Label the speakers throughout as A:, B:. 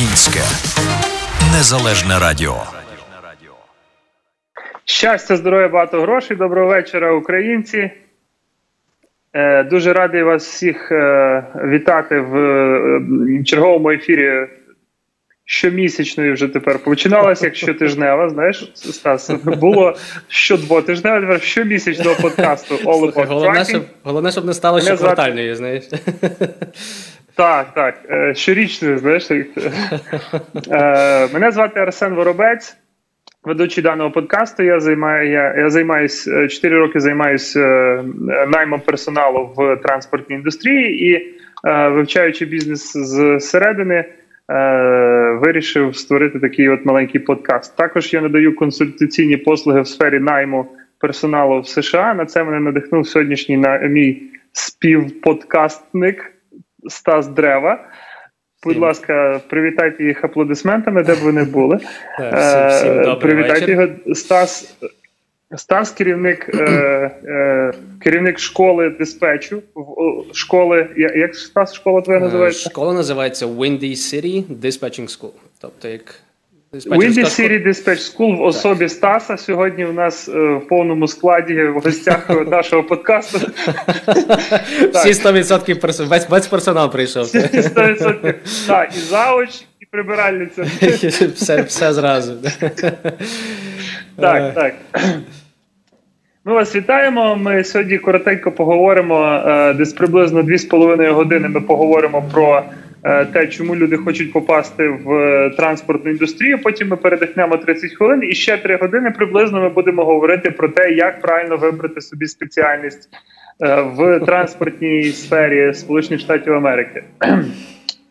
A: Українське незалежне радіо.
B: Щастя, здоров'я, багато грошей. Доброго вечора, українці. Е, дуже радий вас всіх е, вітати в е, черговому ефірі. Щомісячної вже тепер починалася як щотижнева, знаєш, Стас, було щодвотижнева, тепер щомісячного подкасту All About
C: головне, щоб, головне, щоб не стало ще квартальною, знаєш.
B: Так, так. Щорічною, знаєш. Мене звати Арсен Воробець ведучий даного подкасту. Я займаю я, я займаюся 4 роки займаюся е, наймом персоналу в транспортній індустрії і е, вивчаючи бізнес зсередини, е, вирішив створити такий от маленький подкаст. Також я надаю консультаційні послуги в сфері найму персоналу в США. На це мене надихнув сьогоднішній на мій співподкастник Стас Древа. Будь ласка, привітайте їх аплодисментами, де б вони були.
C: Всім,
B: Привітайте його. Стас, Стас, керівник е, е, керівник школи диспетчу. Школи, як Стас школа твоя називається?
C: Школа називається Windy City Dispatching School. Тобто, як
B: Windy City Dispatch School в особі Стаса сьогодні у нас е, в повному складі в гостях нашого подкасту.
C: Всі 100% персон... весь, весь персонал прийшов.
B: 100%. Так, і зауч, і прибиральниця.
C: Все все зразу.
B: Так, так. Ми вас вітаємо. Ми сьогодні коротенько поговоримо е, десь приблизно 2,5 години. Ми поговоримо про. Е, те, чому люди хочуть попасти в е, транспортну індустрію. Потім ми передихнемо 30 хвилин, і ще 3 години приблизно ми будемо говорити про те, як правильно вибрати собі спеціальність е, в транспортній сфері Сполучених Штатів Америки.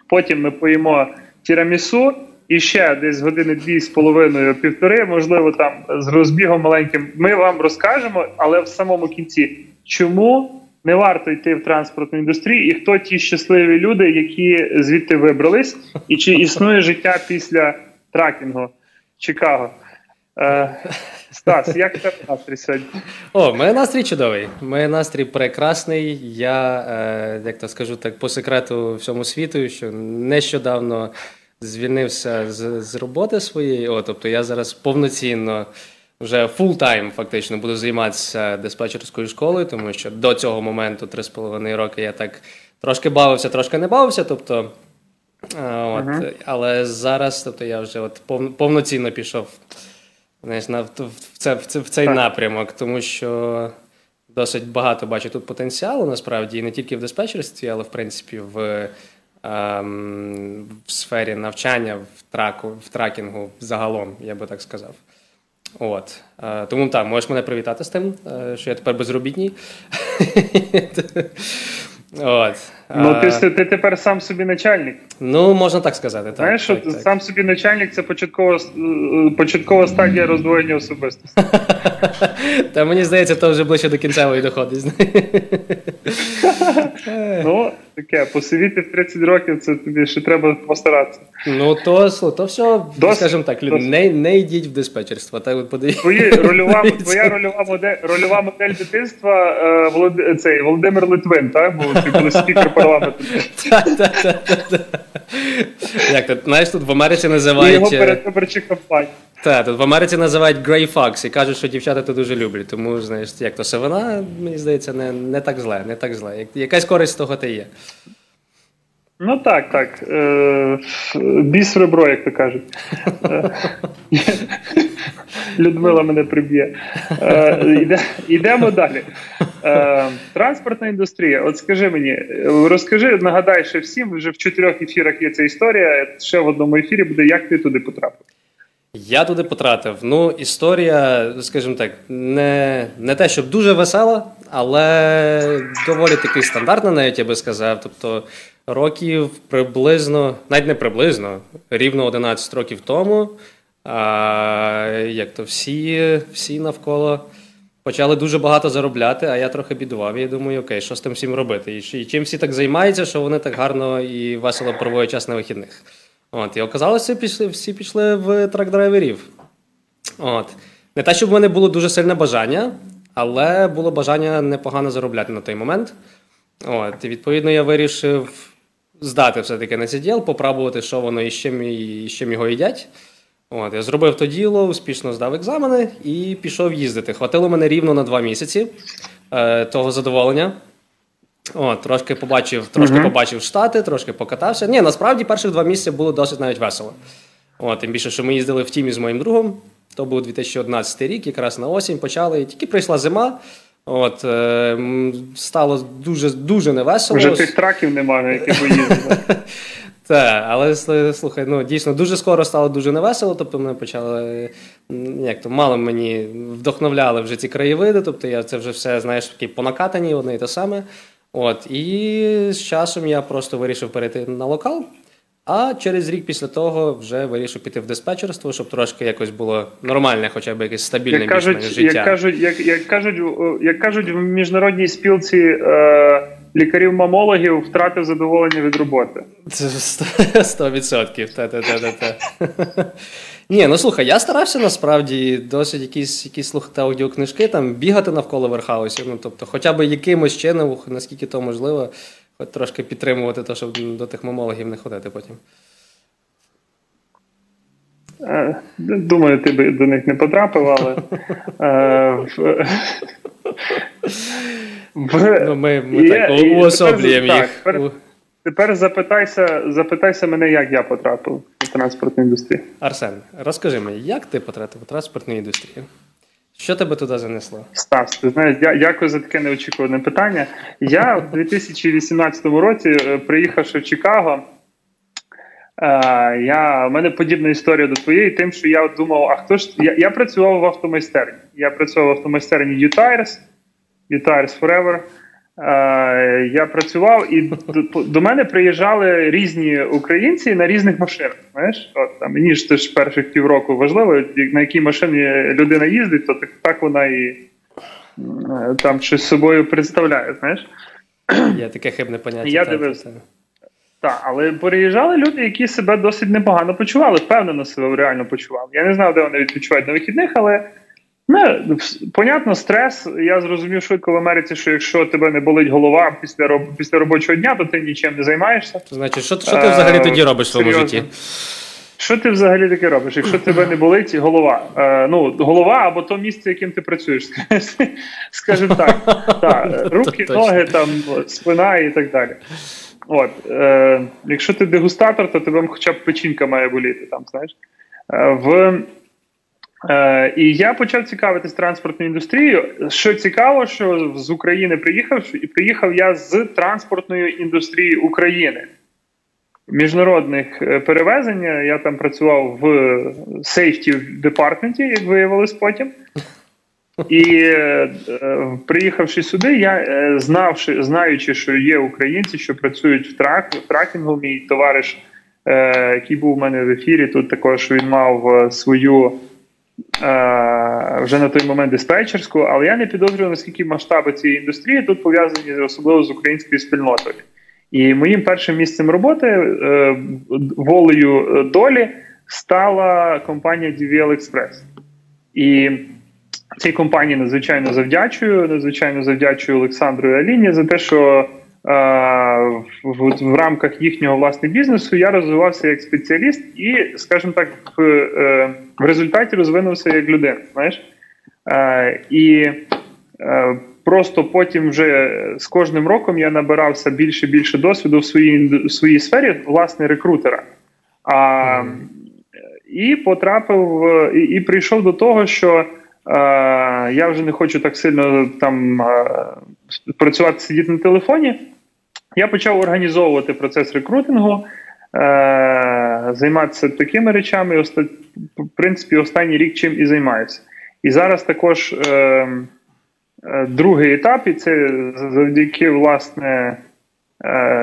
B: Потім ми поїмо тірамісу. І ще десь години дві з половиною півтори, можливо, там з розбігом маленьким. Ми вам розкажемо, але в самому кінці, чому не варто йти в транспортну індустрію, і хто ті щасливі люди, які звідти вибрались, і чи існує життя після trucking у Чикаго? Е, Стас, як тебе настрій сьогодні?
C: О, мене настрій чудовий. Моє настрій прекрасний. Я, е, як то скажу так, по секрету всьому світу, що нещодавно звільнився з з роботи своєї. О, тобто я зараз повноцінно вже full-time фактично буду займатися диспетчерською школою, тому що до цього моменту 3,5 роки я так трошки бавився, трошки не бавився. тобто, от, uh-huh. Але зараз тобто, я вже от повноцінно пішов знаєш, на, в, це, в, це, в цей uh-huh. напрямок, тому що досить багато бачу тут потенціалу насправді, і не тільки в диспетчерстві, але в принципі в. Ем, в сфері навчання в траку, в тракінгу загалом, я би так сказав. От. Е, тому так, можеш мене привітати з тим, е, що я тепер безробітній.
B: От. Ну, ти ти тепер сам собі начальник.
C: Ну, можна так сказати. так.
B: Знаєш,
C: так,
B: що так. сам собі начальник це початкова е, початкова стадія роздвоєння особистості.
C: Та мені здається, то вже ближче до кінцевої доходить.
B: Ну, таке, посивіти в 30 років, це тобі ще треба постаратися.
C: Ну, то то все, Дос... скажімо так, люди, не не йдіть в диспетчерство. Так
B: Твої, рольова, Твоя рольова модель рольова модель дитинства е, цей, Володимир Литвин, так? Був ти коли спікер парламенту.
C: Як то, знаєш, тут в Америці називають... Його
B: е, передвиборчі кампанії.
C: Так, тут в Америці називають Grey Fox і кажуть, що дівчата то дуже люблять. Тому, знаєш, як то сивина, мені здається, не не так зле, не так зле. Якась користь з того ти є.
B: Ну так, так. Е, Біс ребро, як то кажуть. Е, Людмила мене приб'є. Е, Йдемо далі. Транспортна індустрія. От скажи мені, розкажи, нагадай, що всім вже в чотирьох ефірах є ця історія. Ще в одному ефірі буде, як ти туди потрапив.
C: Я туди потратив. Ну, історія, скажімо так, не не те, щоб дуже весела, але доволі таки стандартна, навіть я би сказав. Тобто років приблизно, навіть не приблизно, рівно 11 років тому, як то всі, всі навколо. Почали дуже багато заробляти, а я трохи бідував. Я думаю, окей, що з тим всім робити? І чим всі так займаються, що вони так гарно і весело проводять час на вихідних. От, І оказалося, пішли, всі пішли в truck driver ів. От. Не те, щоб в мене було дуже сильне бажання, але було бажання непогано заробляти на той момент. От, І відповідно я вирішив здати все-таки на це діл, попробувати, що воно і з чим, і з чим його їдять. От, Я зробив то діло, успішно здав екзамени і пішов їздити. Хватило мене рівно на два місяці е, того задоволення. От, Трошки побачив трошки uh-huh. побачив штати, трошки покатався. Ні, насправді перших два місяці було досить навіть весело. От, Тим більше, що ми їздили в тімі з моїм другом. То був 2011 рік, якраз на осінь почали. Тільки прийшла зима. От, е, Стало дуже дуже невесело.
B: Вже тих траків немає, на яких ви їздили.
C: Так, але слухай, ну дійсно дуже скоро стало дуже невесело. Тобто ми почали як то мало мені вдохновляли вже ці краєвиди. Тобто я це вже все знаєш такі понакатані, одне і те саме. От, І з часом я просто вирішив перейти на локал. А через рік після того вже вирішив піти в диспетчерство, щоб трошки якось було нормальне, хоча б якесь стабільне як кажуть, життя.
B: Як кажуть, як, як кажуть, як кажуть в міжнародній спілці е, лікарів-мамологів, втратив задоволення від роботи.
C: Це сто відсотків. Ні, ну слухай, я старався насправді досить якісь якісь слухати аудіокнижки, там бігати навколо верхаусів. Ну тобто, хоча б якимось чином, наскільки то можливо, хоч трошки підтримувати те, щоб до тих мамологів не ходити потім.
B: Е, думаю, ти би до них не потрапив, але. Е,
C: ну, Ми ми так уособлюємо їх.
B: Тепер, тепер запитайся запитайся мене, як я потрапив в транспортну індустрію.
C: Арсен, розкажи мені, як ти потрапив в транспортну індустрію? Що тебе туди занесло?
B: Стас, ти знаєш, дякую за таке неочікуване питання. Я в 2018 році, е, приїхавши в Чикаго, е, я, в мене подібна історія до твоєї, тим, що я думав, а хто ж я я працював в автомайстерні. Я працював в автомайстерні U-Tires, U-Tires Forever. Е, я працював, і до, до мене приїжджали різні українці на різних машинах. Знаєш, от там мені ж теж перших півроку важливо, на якій машині людина їздить, то так, так вона і е, там щось з собою представляє. Знаєш,
C: є таке хибне поняття.
B: Я дивився. Так, але переїжджали люди, які себе досить непогано почували, впевнено себе реально почували. Я не знав, де вони відпочивають на вихідних, але Ну, понятно, стрес. Я зрозумів швидко в Америці, що якщо тебе не болить голова після після робочого дня, то ти нічим не займаєшся.
C: Значить, що що ти взагалі тоді робиш в своєму житті?
B: Що ти взагалі таке робиш? Якщо тебе не болить голова? Е, ну, голова або то місце, яким ти працюєш, скажімо так. так руки, ноги, там, спина і так далі. От, е, Якщо ти дегустатор, то тебе хоча б печінка має боліти. там, знаєш. Е, в Е, І я почав цікавитись транспортною індустрією. Що цікаво, що з України приїхав і приїхав я з транспортної індустрії України. Міжнародних е, перевезення. Я там працював в сейфті департменті, як виявилось потім. І е, приїхавши сюди, я е, знавши, знаючи, що є українці, що працюють в truck, в trucking у, мій товариш, е, який був у мене в ефірі, тут також він мав е, свою. Е, вже на той момент диспетчерську, але я не підозрюю, наскільки масштаби цієї індустрії тут пов'язані особливо з українською спільнотою. І моїм першим місцем роботи е, волею долі стала компанія DVL Express. І цій компанії надзвичайно завдячую. Надзвичайно завдячую Олександру і Аліні за те, що в, в рамках їхнього власне бізнесу я розвивався як спеціаліст і, скажімо так, в, е, в результаті розвинувся як людина. Знаєш? І е, просто потім вже з кожним роком я набирався більше і більше досвіду в своїй в своїй сфері, власне, рекрутера. А, І потрапив і, і прийшов до того, що. Я вже не хочу так сильно там працювати, сидіти на телефоні. Я почав організовувати процес рекрутингу, е, займатися такими речами. В принципі, останній рік чим і займаюся. І зараз також е, е, другий етап, і це завдяки власне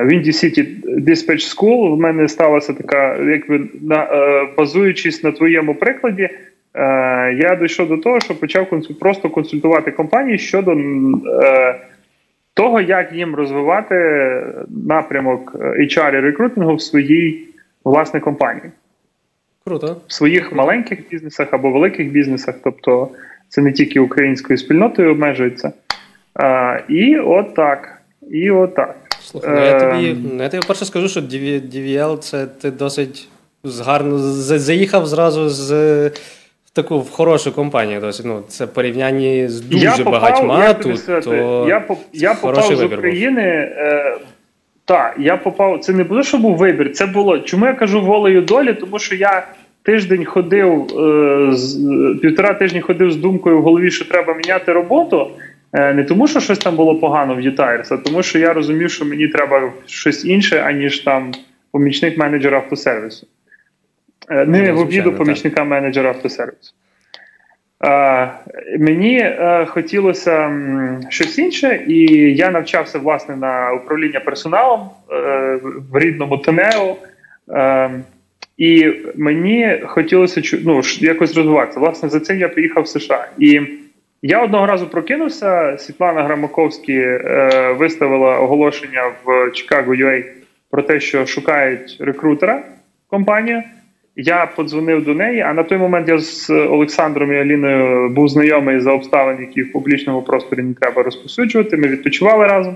B: Windy City Dispatch School. В мене сталася така, якби на базуючись на твоєму прикладі. Я дійшов до того, що почав просто консультувати компанії щодо того, як їм розвивати напрямок HR і рекрутингу в своїй власній компанії.
C: Круто.
B: В своїх маленьких бізнесах або великих бізнесах, тобто це не тільки українською спільнотою обмежується. А, І отак. І отак.
C: Слухай, ну я тобі ну, я тобі перше скажу, що DVL це ти досить гарно заїхав зразу з таку в хорошу компанію. Досить. Ну, Це порівнянні з дуже
B: я
C: багатьма
B: я
C: тут. то
B: Я я попав з України. Е, Так, я попав. Це не було, що був вибір. Це було. Чому я кажу волею долі? Тому що я. Тиждень ходив е, з півтора тижні ходив з думкою в голові, що треба міняти роботу. Е, не тому, що щось там було погано в Ютайрс, а тому, що я розумів, що мені треба щось інше, аніж там помічник менеджера автосервісу. Е, не в обіду помічника менеджера автосервісу. Е, мені е, хотілося м, щось інше, і я навчався власне на управління персоналом е, в рідному Тенео. Е, і мені хотілося ну, якось розвиватися. Власне, за цим я приїхав в США. І я одного разу прокинувся. Світлана Грамаковський е, виставила оголошення в Chicago UA про те, що шукають рекрутера компанія. Я подзвонив до неї, а на той момент я з Олександром і Аліною був знайомий за обставин, які в публічному просторі не треба розпосуджувати. Ми відпочивали разом.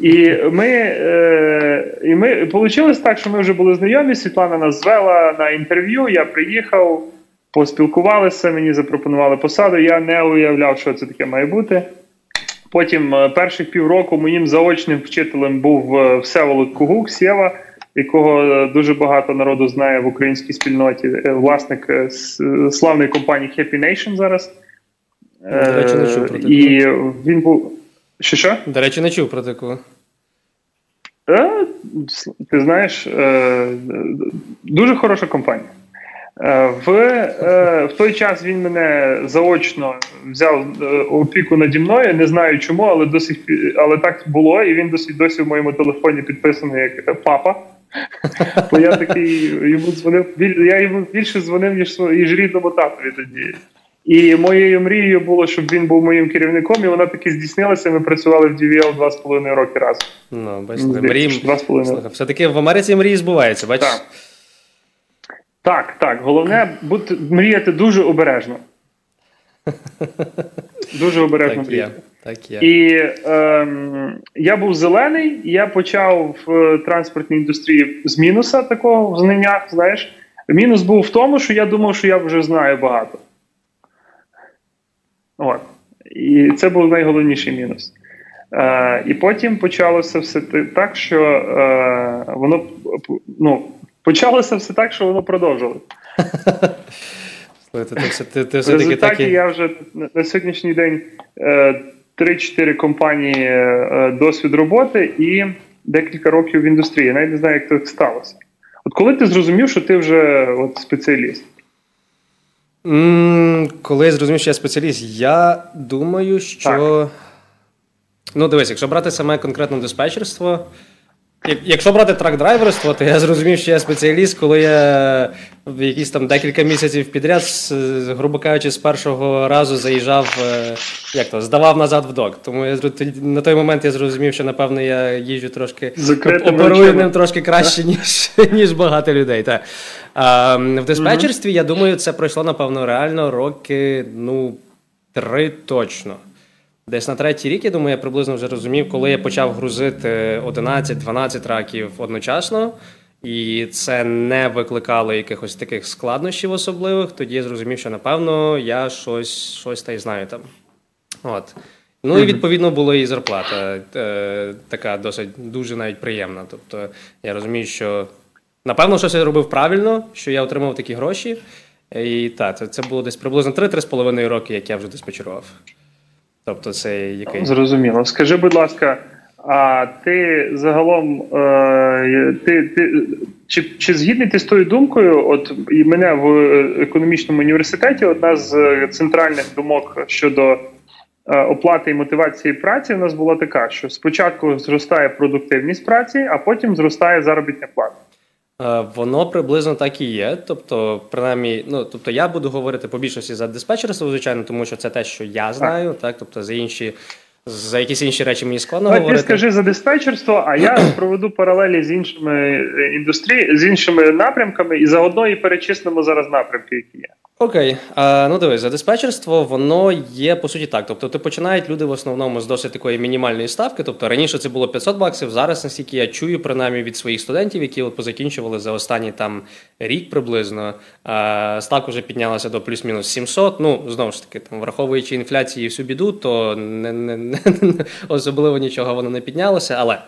B: І ми е, і ми вийшло так, що ми вже були знайомі. Світлана нас звела на інтерв'ю. Я приїхав, поспілкувалися, мені запропонували посаду. Я не уявляв, що це таке має бути. Потім е, перших півроку моїм заочним вчителем був е, Всеволод Кугук, Сєва, якого е, дуже багато народу знає в українській спільноті. Власник славної компанії Happy Nation зараз.
C: До речі, не чув про таку.
B: І він був. Що що?
C: До речі, не чув про таку.
B: Е, ти знаєш, е, дуже хороша компанія. Е, в в той час він мене заочно взяв опіку наді мною. Не знаю чому, але досі, але так було, і він досі досі в моєму телефоні підписаний як папа. Бо я такий йому дзвонив. Я йому більше дзвонив, ніж ніж рідному татові тоді. І моєю мрією було, щоб він був моїм керівником, і вона таки здійснилася. Ми працювали в DVL два з половиною роки разом.
C: Ну, бачите, мрії... Все-таки в Америці мрії збуваються, бачиш?
B: Так, так. так. Головне бути мріяти дуже обережно. Дуже обережно мріяти.
C: Так є.
B: І ем, я був зелений, і я почав в транспортній індустрії з мінуса такого в знаннях. Знаєш, мінус був в тому, що я думав, що я вже знаю багато. От. І це був найголовніший мінус. Е, І потім почалося все так, що е, воно ну, почалося все так, що воно продовжилося.
C: Ти, ти, ти,
B: В результаті я вже на сьогоднішній день е, 3-4 компанії е, досвід роботи і декілька років в індустрії. Я навіть не знаю, як це сталося. От коли ти зрозумів, що ти вже от, спеціаліст?
C: Коли я зрозумів, що я спеціаліст, я думаю, що. Так. Ну, дивись, якщо брати саме конкретно диспетчерство, Якщо брати трак-драйверство, то я зрозумів, що я спеціаліст, коли я в якісь там декілька місяців підряд, грубо кажучи, з першого разу заїжджав, е, як то, здавав назад в док. Тому я на той момент я зрозумів, що напевно я їжджу трошки оперую ним трошки краще, ніж ніж багато людей. Так. А, В диспетчерстві, я думаю, це пройшло, напевно, реально роки ну, три точно. Десь на третій рік, я думаю, я приблизно вже розумів, коли я почав грузити 11-12 раків одночасно, і це не викликало якихось таких складнощів особливих. Тоді я зрозумів, що напевно я щось щось та й знаю там. От. Ну і відповідно була і зарплата е, така досить дуже навіть приємна. Тобто я розумію, що напевно щось я робив правильно, що я отримав такі гроші. І так, це, це було десь приблизно 3-3,5 роки, як я вже диспетчерував. Тобто, це який
B: зрозуміло. Скажи, будь ласка, а ти загалом е, ти, ти чи чи згідний ти з тою думкою? От і мене в економічному університеті одна з центральних думок щодо е, оплати і мотивації праці у нас була така, що спочатку зростає продуктивність праці, а потім зростає заробітна плата.
C: Е, воно приблизно так і є. Тобто, принаймні, ну тобто, я буду говорити по більшості за диспетчерство, звичайно, тому що це те, що я знаю, так, так тобто за інші. За якісь інші речі мені складно
B: Давай,
C: говорити.
B: Ти скажи за диспетчерство, а я проведу паралелі з іншими е, індустріями, з іншими напрямками, і заодно і перечислимо зараз напрямки, які є.
C: Окей, а, ну дивись, за диспетчерство воно є по суті так. Тобто, ти починають люди в основному з досить такої мінімальної ставки. Тобто раніше це було 500 баксів. Зараз, наскільки я чую, принаймні від своїх студентів, які от позакінчували за останній там рік приблизно, а, ставка вже піднялася до плюс-мінус 700. Ну знову ж таки, там враховуючи інфляцію і всю біду, то не, не, не особливо нічого воно не піднялося, але.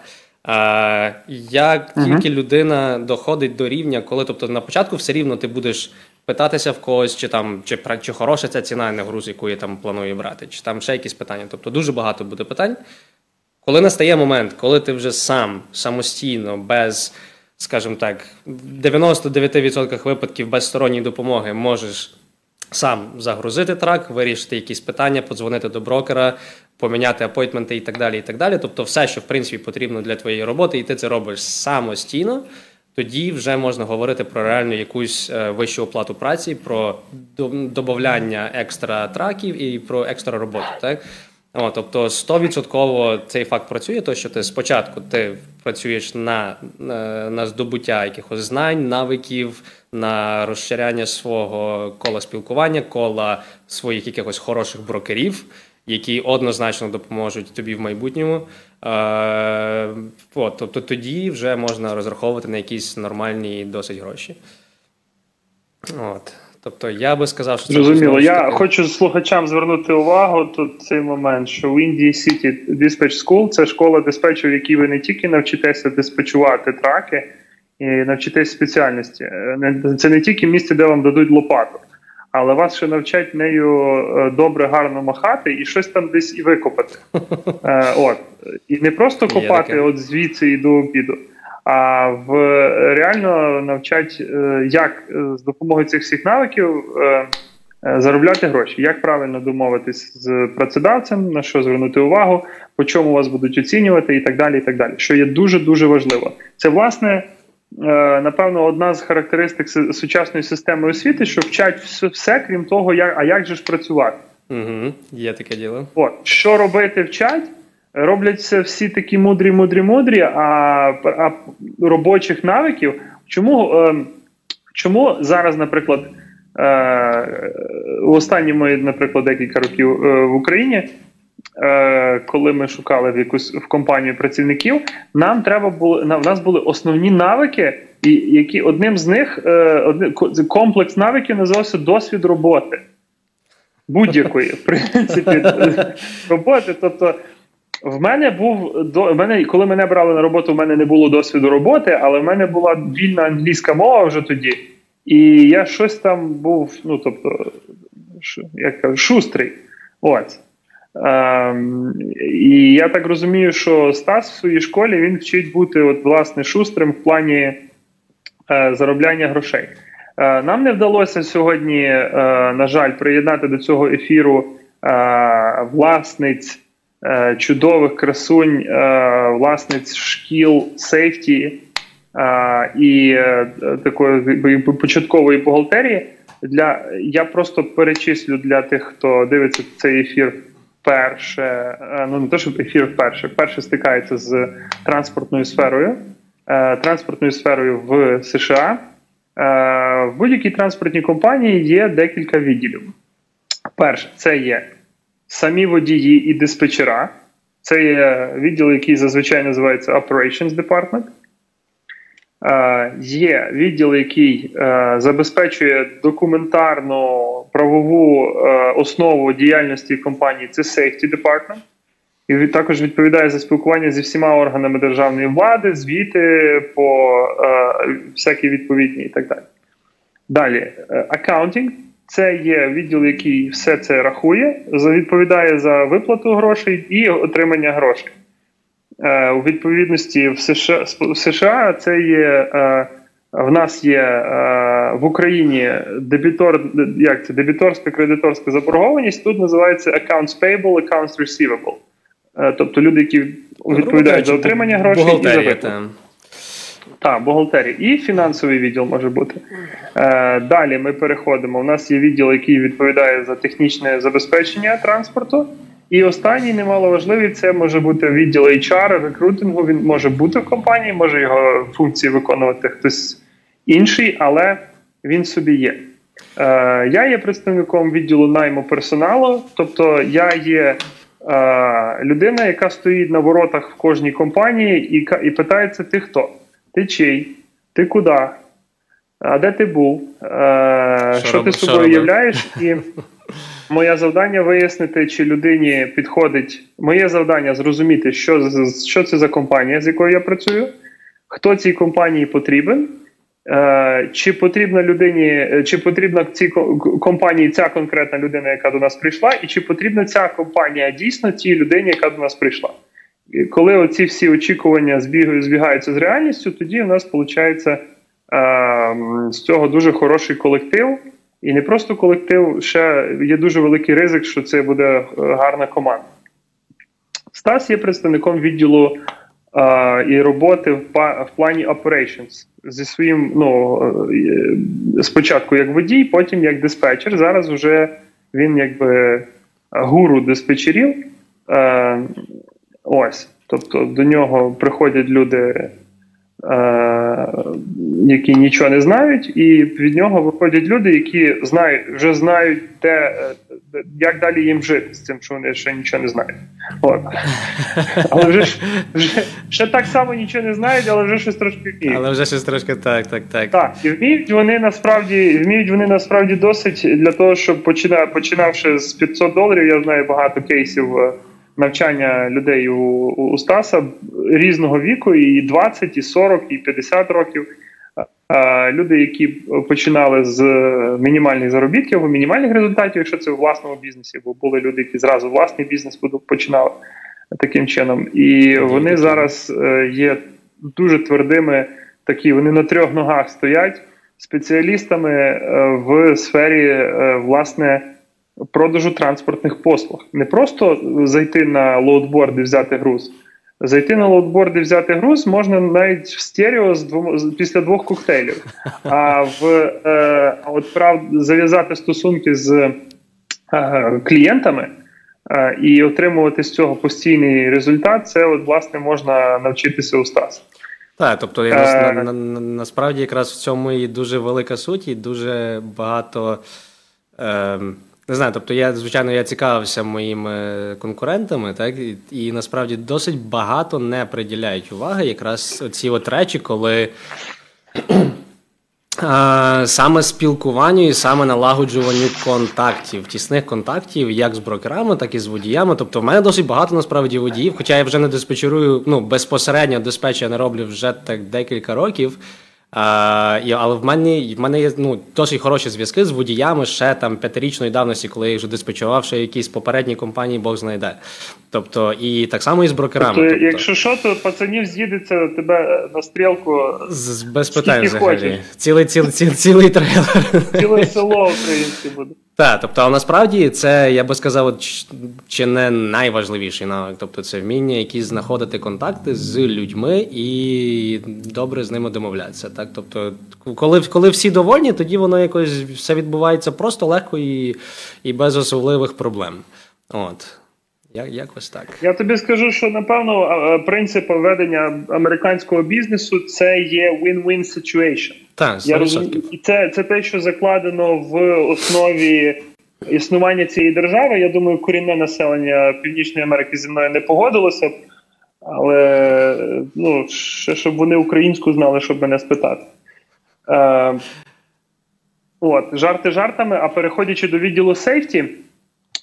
C: А, Як тільки людина доходить до рівня, коли тобто на початку все рівно ти будеш питатися в когось, чи там чи чи хороша ця ціна на груз, яку я там планую брати, чи там ще якісь питання. Тобто дуже багато буде питань. Коли настає момент, коли ти вже сам самостійно, без, скажімо так, 99% випадків без сторонньої допомоги можеш сам загрузити трак, вирішити якісь питання, подзвонити до брокера, поміняти апойтменти і так далі. і так далі. Тобто, все, що в принципі потрібно для твоєї роботи, і ти це робиш самостійно тоді вже можна говорити про реальну якусь е, вищу оплату праці, про додавання екстра траків і про екстра роботу. Так? О, тобто 100% цей факт працює, то що ти спочатку ти працюєш на на здобуття якихось знань, навиків, на розширяння свого кола спілкування, кола своїх якихось хороших брокерів, які однозначно допоможуть тобі в майбутньому. Е, от, Тобто тоді вже можна розраховувати на якісь нормальні досить гроші. От. Тобто я би сказав, що це
B: Зрозуміло. Я хочу слухачам звернути увагу тут цей момент, що в Індії City Dispatch School – це школа диспетчерів, в якій ви не тільки навчитеся диспетчувати траки і навчитесь спеціальності. Е, це не тільки місце, де вам дадуть лопату але вас ще навчать нею е, добре, гарно махати і щось там десь і викопати. Е, от. І не просто копати от звідси і до обіду, а в реально навчать, е, як з допомогою цих всіх навиків заробляти гроші, як правильно домовитись з працедавцем, на що звернути увагу, по чому вас будуть оцінювати, і так далі. і так далі. Що є дуже дуже важливо. Це власне. Е, напевно, одна з характеристик сучасної системи освіти, що вчать все, крім того, як, а як же ж працювати.
C: Угу, Є таке діло.
B: От, Що робити, вчать, роблять це всі такі мудрі, мудрі, мудрі, а а робочих навиків. Чому е, чому зараз, наприклад, е, останні мої, наприклад, декілька років е, в Україні Е, коли ми шукали в якусь в компанію працівників, нам треба було в нас були основні навики, і які одним з них е, комплекс навиків називався досвід роботи. Будь-якої, в принципі, роботи. Тобто, в мене був до в мене, коли мене брали на роботу, в мене не було досвіду роботи, але в мене була вільна англійська мова вже тоді. І я щось там був, ну тобто, як кажу, шустрий. Ось. Ем, і я так розумію, що Стас в своїй школі він вчить бути от, власне шустрим в плані е, заробляння грошей. Е, нам не вдалося сьогодні, е, на жаль, приєднати до цього ефіру власниць чудових красунь, власниць шкіл сейфті і такої початкової бухгалтерії. Для я просто перечислю для тих, хто дивиться цей ефір вперше, е, ну не те, щоб ефір вперше, вперше стикається з транспортною сферою, е, транспортною сферою в США. Е, в будь-якій транспортній компанії є декілька відділів. Перше, це є самі водії і диспетчера. Це є відділ, який зазвичай називається Operations Department. Є відділ, який забезпечує документарну правову основу діяльності компанії. Це Safety Department. І також відповідає за спілкування зі всіма органами державної влади, звіти по всякі відповідні і так далі. Далі, аккаунтинг це є відділ, який все це рахує, відповідає за виплату грошей і отримання грошей. Е, у відповідності в США в США це є. Е, в нас є е, в Україні дебітор, як це дебіторська кредиторська заборгованість. Тут називається accounts payable, accounts receivable. Тобто люди, які відповідають за отримання грошей і за виплату. Так, бухгалтерія і фінансовий відділ може бути. Е, Далі ми переходимо. У нас є відділ, який відповідає за технічне забезпечення транспорту. І останній немаловажливий це може бути відділ HR, рекрутингу. Він може бути в компанії, може його функції виконувати хтось інший, але він собі є. Е, Я є представником відділу найму персоналу, тобто я є е, людина, яка стоїть на воротах в кожній компанії і і питається: ти хто? Ти чий? Ти куди? А де ти був? Е, Що, що ти собою являєш? І моє завдання вияснити, чи людині підходить. Моє завдання зрозуміти, що що це за компанія, з якою я працюю, хто цій компанії потрібен. Е, чи потрібна людині, е, чи потрібна цій компанії ця конкретна людина, яка до нас прийшла, і чи потрібна ця компанія дійсно тій людині, яка до нас прийшла? І коли оці всі очікування збігаються з реальністю, тоді у нас виходить е, з цього дуже хороший колектив. І не просто колектив, ще є дуже великий ризик, що це буде гарна команда. Стас є представником відділу і роботи в в плані operations зі своїм ну е, спочатку як водій, потім як диспетчер. Зараз вже він якби гуру диспетчерів. Е, Ось, тобто до нього приходять люди Е, які нічого не знають, і від нього виходять люди, які знають, вже знають, де, як далі їм жити з цим, що вони ще нічого не знають. От. Але вже, вже ще так само нічого не знають, але вже щось трошки вміють.
C: Але вже щось трошки так, так, так.
B: Так, і вміють вони насправді вміють вони насправді досить для того, щоб почина, починавши з 500 доларів, я знаю багато кейсів. Е, навчання людей у, у Стаса різного віку, і 20, і 40, і 50 років. Люди, які починали з мінімальних заробітків або мінімальних результатів, якщо це у власному бізнесі, бо були люди, які зразу власний бізнес починали таким чином. І вони зараз е, є дуже твердими, такі вони на трьох ногах стоять спеціалістами е, в сфері е, власне продажу транспортних послуг. Не просто зайти на load board і взяти груз. Зайти на load board і взяти груз можна навіть в стерео з двом, після двох коктейлів. А в е, от прям зав'язати стосунки з е, клієнтами е, і отримувати з цього постійний результат, це от власне можна навчитися у Стаса.
C: Так, тобто я, на, на, на, насправді якраз в цьому і дуже велика суть, і дуже багато. Е, не знаю, тобто я, звичайно, я цікавився моїми конкурентами, так і, і насправді досить багато не приділяють уваги якраз ці от речі, коли а, саме спілкуванню і саме налагоджуванню контактів, тісних контактів, як з брокерами, так і з водіями. Тобто, в мене досить багато насправді водіїв, хоча я вже не диспетчерую, ну безпосередньо диспетч не роблю вже так декілька років. Але в мене в мене є ну, досить хороші зв'язки з водіями ще там п'ятирічної давності, коли я вже диспетчував ще якісь попередні компанії, Бог знайде. Тобто, і так само і з брокерами.
B: Тобто, тобто, Якщо що, то пацанів з'їдеться тебе на стрілку
C: з без питань взагалі. Цілий цілий, цілий, цілий трейлер.
B: Ціле село українське буде.
C: Так, тобто, насправді це, я би сказав, чи не найважливіший навик. Тобто це вміння якісь знаходити контакти з людьми і добре з ними домовлятися. Так? Тобто, коли коли всі довольні, тоді воно якось все відбувається просто легко і і без особливих проблем. От. Як, якось так.
B: Я тобі скажу, що напевно принцип ведення американського бізнесу це є win-win situation.
C: Так,
B: Я розумію, і це це те, що закладено в основі існування цієї держави. Я думаю, корінне населення Північної Америки зі мною не погодилося б, але ну, ще щоб вони українську знали, щоб мене спитати. Е, От, жарти жартами. А переходячи до відділу сейфті,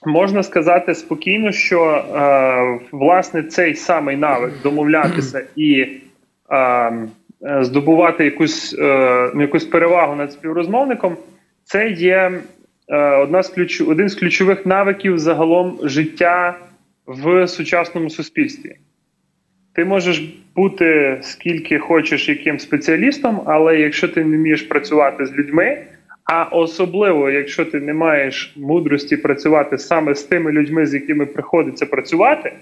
B: можна сказати спокійно, що е, власне цей самий навик домовлятися і. Е, здобувати якусь е, якусь перевагу над співрозмовником, це є е, одна з ключ, один з ключових навиків загалом життя в сучасному суспільстві. Ти можеш бути скільки хочеш яким спеціалістом, але якщо ти не вмієш працювати з людьми, а особливо, якщо ти не маєш мудрості працювати саме з тими людьми, з якими приходиться працювати,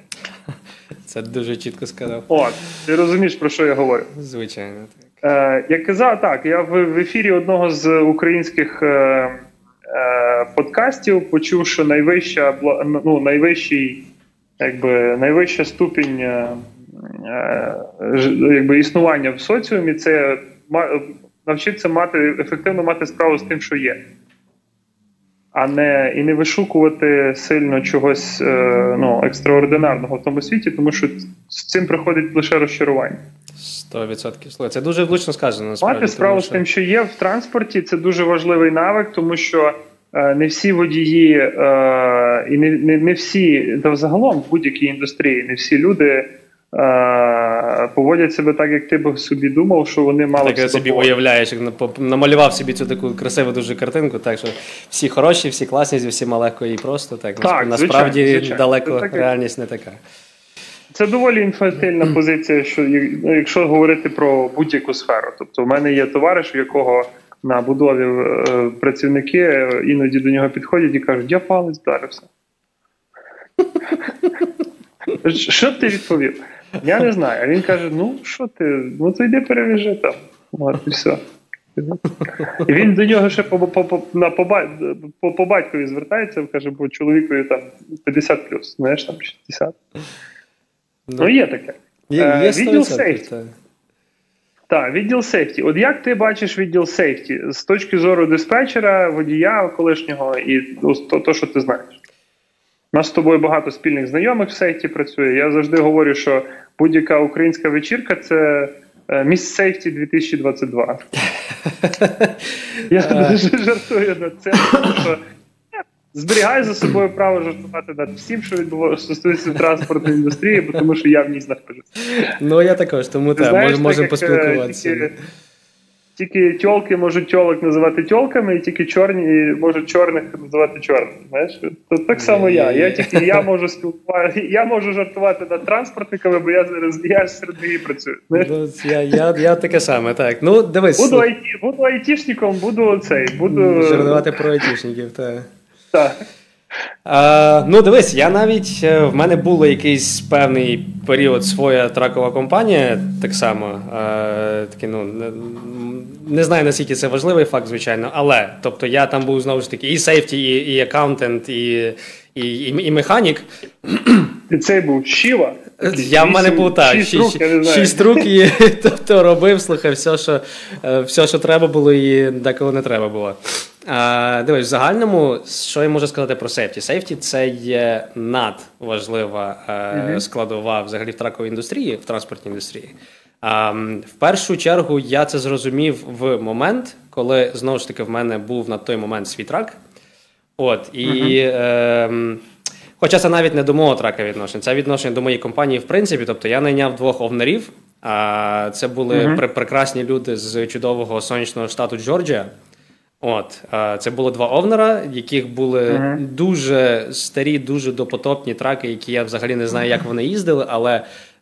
C: це дуже чітко сказав.
B: От, ти розумієш, про що я говорю?
C: Звичайно,
B: так. Е, Я казав так, я в, в ефірі одного з українських е, е, подкастів почув, що найвища ну, найвищий, якби, найвища ступінь е, е, якби, існування в соціумі це навчитися мати ефективно мати справу з тим, що є. А не і не вишукувати сильно чогось е, ну, екстраординарного в тому світі, тому що з цим приходить лише розчарування.
C: 100%. Це дуже влучно сказано. насправді.
B: Мати справу з тим, що є в транспорті, це дуже важливий навик, тому що е, не всі водії е, і не, не, не всі, та взагалом в будь-якій індустрії, не всі люди. Е, поводять себе так, як ти б собі думав, що вони мали
C: Так, я собі уявляєш, як намалював собі цю таку красиву дуже картинку, так що всі хороші, всі класні, зі всіма легко і просто. Так,
B: так
C: насправді
B: звичайно, звичайно.
C: далеко так, реальність не така.
B: Це доволі інфантильна позиція, що ну, якщо говорити про будь-яку сферу. Тобто, в мене є товариш, у якого на будові е, працівники е, іноді до нього підходять і кажуть, я палець вдарився. Що б ти відповів? Я не знаю. А він каже: ну що ти? Ну то йди перевіжи там. От і все. І він до нього ще по по, по, на, по, по, по батькові звертається, каже, бо чоловікові там 50 плюс, знаєш, там 60. Ну, ну є таке.
C: Є, є е, відділ сейфті.
B: Так, відділ сейфті. От як ти бачиш відділ сейфті з точки зору диспетчера, водія колишнього і то, то що ти знаєш? У нас з тобою багато спільних знайомих в сейфті працює. Я завжди говорю, що будь-яка українська вечірка це міс сейфті 2022. Я дуже жартую над цим, тому що зберігаю за собою право жартувати над всім, що відбувається стосується транспортної індустрії, тому що я в ній знаходжуся.
C: Ну я також, тому так, можемо е, поспілкуватися.
B: Тільки тьолки можуть тьолок називати тьолками, і тільки чорні можуть чорних називати чорними. Знаєш, то так само я. Я тільки я можу спілкувати, я можу жартувати над транспортниками, бо я зараз я серед них працюю.
C: Ну, я я, я таке саме, так. Ну дивись.
B: Буду айті, буду айтішником, буду цей, буду
C: жартувати про айтішників, так.
B: Так.
C: А, Ну, дивись, я навіть е, в мене був якийсь певний період своя тракова компанія, так само. А, такі, ну, Не знаю, наскільки це важливий факт, звичайно, але тобто я там був знову ж таки і сейфті, і і аккаунтент, і і, і, і механік.
B: І цей був Шіва.
C: Я в мене був так, шість, шість, рук, шість рук і тобто робив, слухай, все, що е, все, що треба було, і деколи не треба було. А, Дивись, в загальному, що я можу сказати про сейфті? Сейфті це є надважлива mm-hmm. складова взагалі в траковій індустрії, в транспортній індустрії. А, В першу чергу я це зрозумів в момент, коли знову ж таки в мене був на той момент свій трак. От, і е, Хоча це навіть не до мого трака відношення, це відношення до моєї компанії, в принципі. Тобто я найняв двох овнерів. А це були uh-huh. прекрасні люди з чудового сонячного штату Джорджія. От це було два овнера, яких були uh-huh. дуже старі, дуже допотопні траки, які я взагалі не знаю, як вони їздили, але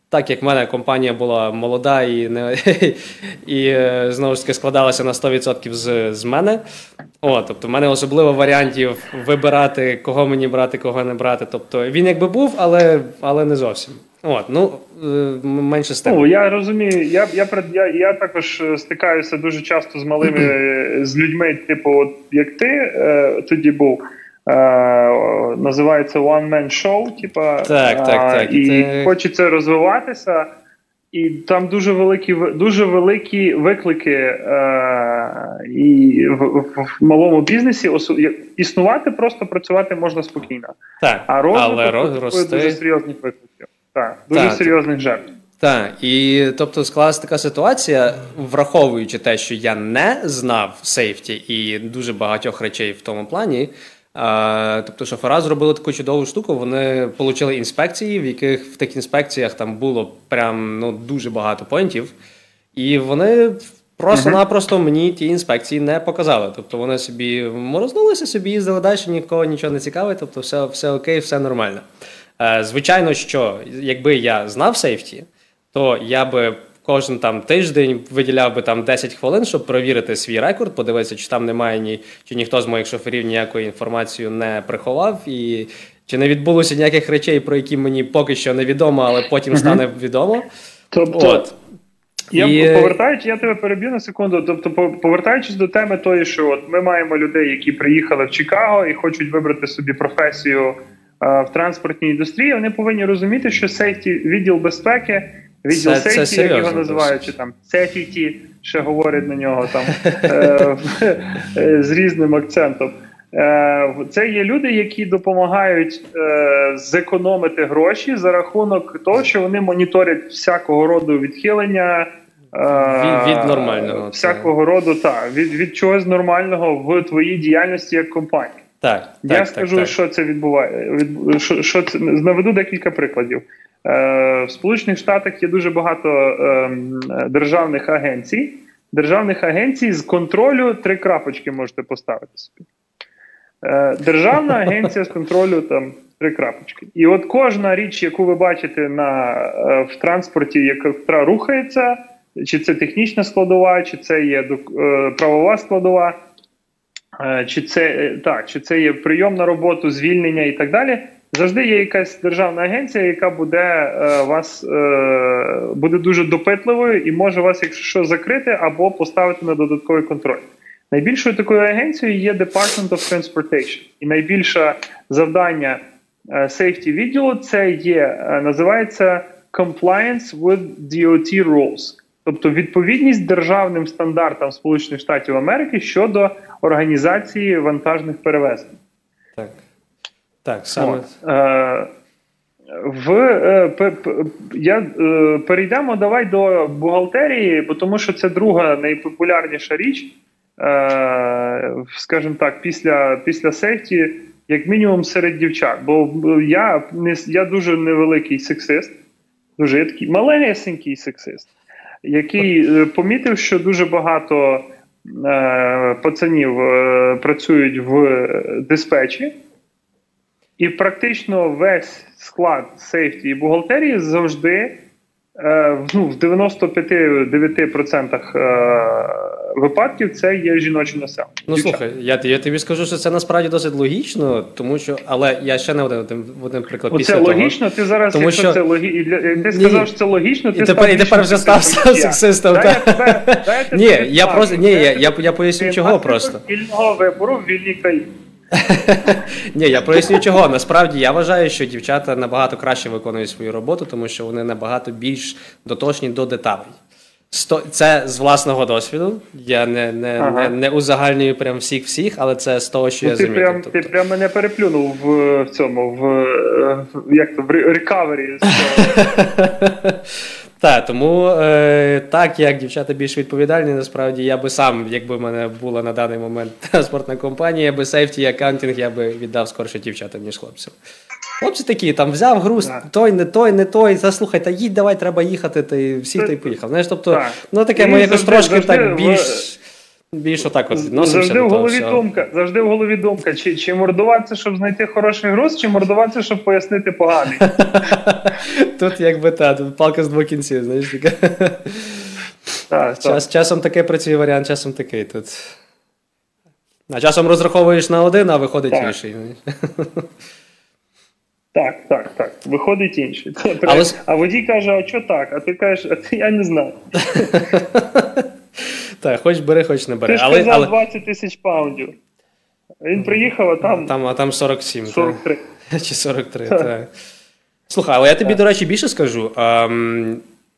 C: так як в мене компанія була молода і не і е, знову ж таки складалася на 100% з з мене. О, тобто в мене особливо варіантів вибирати, кого мені брати, кого не брати. Тобто він якби був, але але не зовсім. От, ну е, менше з.
B: Ну, я розумію. Я я, я, я також стикаюся дуже часто з малими з людьми, типу, от як ти е, тоді був. Е, називається One Man Show, типа,
C: так, так, так.
B: і це... хочеться розвиватися. І там дуже великі дуже великі виклики е, і в, в, в малому бізнесі існувати, просто працювати можна спокійно.
C: Так,
B: а розвиток рости... дуже серйозних викликів. Так, дуже так, серйозних жертв.
C: Так, і тобто склалася така ситуація, враховуючи те, що я не знав сейфті і дуже багатьох речей в тому плані. Тобто, шофера зробили таку чудову штуку. Вони отримали інспекції, в яких в тих інспекціях там було прям ну дуже багато поінтів, і вони просто-напросто мені ті інспекції не показали. Тобто вони собі морознулися, собі їздили далі, нікого нічого не цікавить, тобто все, все окей, все нормально. Е, звичайно, що якби я знав сейфті, то я би кожен там тиждень виділяв би там 10 хвилин, щоб перевірити свій рекорд, подивитися, чи там немає ні чи ніхто з моїх шоферів ніякої інформацію не приховав, і чи не відбулося ніяких речей, про які мені поки що невідомо, але потім стане відомо.
B: Тобто, От. Я і... повертаючись, я тебе переб'ю на секунду. Тобто, повертаючись до теми тої, що от ми маємо людей, які приїхали в Чикаго і хочуть вибрати собі професію а, в транспортній індустрії, вони повинні розуміти, що сейфті відділ безпеки. Відділ це, сейфті, це як його називають, чи там сефіті, ще говорять на нього там е, е, з різним акцентом. Це є люди, які допомагають зекономити гроші за рахунок того, що вони моніторять всякого роду відхилення.
C: Від від нормального
B: всякого це. роду, так, від від чогось нормального в твоїй діяльності як компанії.
C: Так,
B: Я
C: так,
B: скажу,
C: так,
B: що це відбуває. Від, що, що це наведу декілька прикладів. Е, В Сполучених Штатах є дуже багато е, державних агенцій. Державних агенцій з контролю три крапочки можете поставити собі. Е, Державна агенція з контролю там три крапочки. І от кожна річ, яку ви бачите на, е, в транспорті, яка рухається, чи це технічна складова, чи це є правова складова. Чи це так, чи це є прийом на роботу, звільнення і так далі. Завжди є якась державна агенція, яка буде е, вас е, буде дуже допитливою і може вас, якщо що, закрити або поставити на додатковий контроль. Найбільшою такою агенцією є Department of Transportation. І найбільше завдання safety відділу це є, е, називається Compliance with DOT Rules. Тобто відповідність державним стандартам Сполучених Штатів Америки щодо організації вантажних перевезень.
C: Так. Саме.
B: От. Е, в, е, п, п, я, е, Перейдемо давай до бухгалтерії, бо тому що це друга найпопулярніша річ, е, скажімо так, після після сейфті, як мінімум серед дівчат. Бо я не, я дуже невеликий сексист, дуже такий малесенький сексист який помітив, що дуже багато пацанів працюють в диспетчі, і практично весь склад сейфті і бухгалтерії завжди ну, в 95-9% випадків це є жіноче населення.
C: Ну Дівчат. слухай, я я тобі скажу, що це насправді досить логічно, тому що але я ще не один один, приклад
B: Оце
C: після
B: логічно.
C: Того,
B: ти зараз
C: тому
B: якщо
C: що...
B: це логі... ти сказав, що це логічно. Ти
C: і тепер і тепер вже став сексистом. Ні, я просто ні, я я, я поясню чого просто
B: вільного вибору в вільній країні.
C: Ні, я поясню чого. Насправді я вважаю, що дівчата набагато краще виконують свою роботу, тому що вони набагато більш доточні до деталей. Це з власного досвіду. Я не не, ага. не, не узагальнюю прям всіх всіх, але це з того, що ну, я
B: ти
C: замітив.
B: Прям, тобто. Ти прям мене переплюнув в, в цьому, в, в як то в рекавері.
C: Так, тому е, так як дівчата більш відповідальні, насправді я би сам, якби в мене була на даний момент транспортна компанія, я би сейфті і аккаунтинг я би віддав скорше дівчатам, ніж хлопцям. Хлопці такі, там взяв груз, так. той, не той, не той. Заслухай, та їдь, давай, треба їхати, Та всі та й поїхав. Знаєш, тобто, так. ну таке ми якось трошки завжди так більш. В... Більш отак от відносимося
B: завжди
C: до
B: в голові думка. Завжди в голові думка. Чи чи мордуватися, щоб знайти хороший груз, чи мордуватися, щоб пояснити поганий.
C: Тут якби та, тут палка з двох кінців, знаєш таке. Так, Час, Часом такий працює варіант, часом такий тут. А часом розраховуєш на один, а виходить так. інший.
B: Так, так, так. Виходить інший. Але... А водій каже, а що так? А ти кажеш, а ти я не знаю.
C: Так, хоч бери, хоч не бери.
B: Ти ж
C: але,
B: казав
C: але...
B: 20 тисяч паундів. Він приїхав, а там.
C: Там, а там 47.
B: 43.
C: Так. Чи 43, так. Слухай, але я тобі, до речі, більше скажу. Um,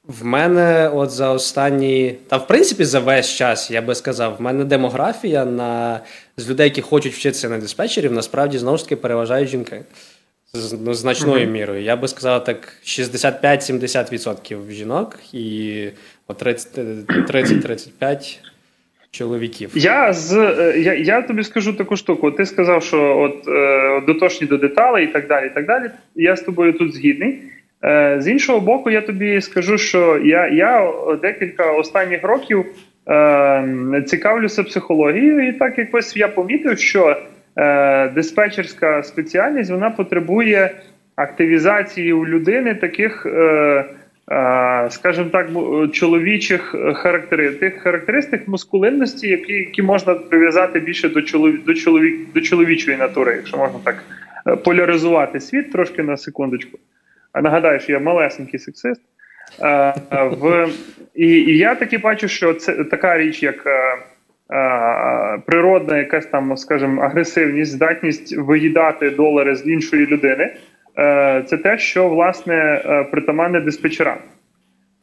C: в мене от за останні, та в принципі за весь час, я би сказав, в мене демографія на з людей, які хочуть вчитися на диспетчерів, насправді знову ж таки переважають жінки з ну, значною uh-huh. мірою. Я би сказав так: 65-70% жінок і 30-35 чоловіків.
B: Я з е, я, я тобі скажу таку штуку. Ти сказав, що от е, дотошні до деталей і так далі. і так далі. Я з тобою тут згідний. Е, З іншого боку, я тобі скажу, що я я декілька останніх років е, цікавлюся психологією, і так якось я помітив, що е, диспетчерська спеціальність вона потребує активізації у людини таких. Е, скажімо так, чоловічих характеристик, тих характеристик мускулинності, які які можна прив'язати більше до чоловік, до, чоловік, до чоловічої натури, якщо можна так е, поляризувати світ трошки на секундочку. А нагадаю, що я малесенький сексист. А, в, І і я таки бачу, що це така річ, як а, природна, якась там, скажімо, агресивність, здатність виїдати долари з іншої людини. Е, це те, що власне е, притаманне диспетчерам.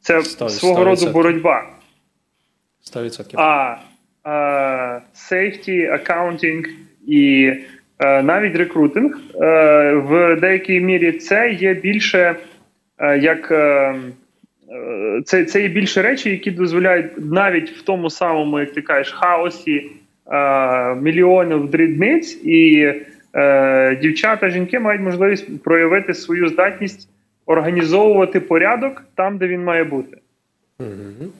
B: Це 100%, свого 100%. роду боротьба.
C: 100%.
B: А, а safety, accounting І е, навіть рекрутинг в деякій мірі це є більше як. Це це є більше речі, які дозволяють навіть в тому самому, як ти кажеш, хаосі е, мільйонів дрібниць, і е, дівчата, жінки мають можливість проявити свою здатність організовувати порядок там, де він має бути.
C: Угу.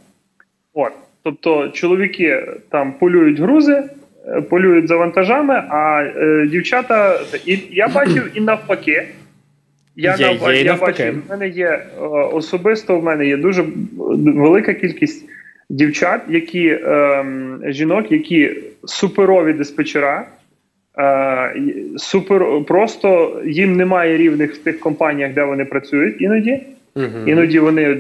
B: От, тобто, чоловіки там полюють грузи, е, полюють за вантажами, а е, дівчата, і я бачив і навпаки. Я,
C: Є,
B: нав...
C: є
B: я бачив, в мене є е, особисто в мене є дуже велика кількість дівчат, які ем, жінок, які суперові диспетчера. Е, супер просто їм немає рівних в тих компаніях, де вони працюють іноді.
C: Угу.
B: Іноді вони е,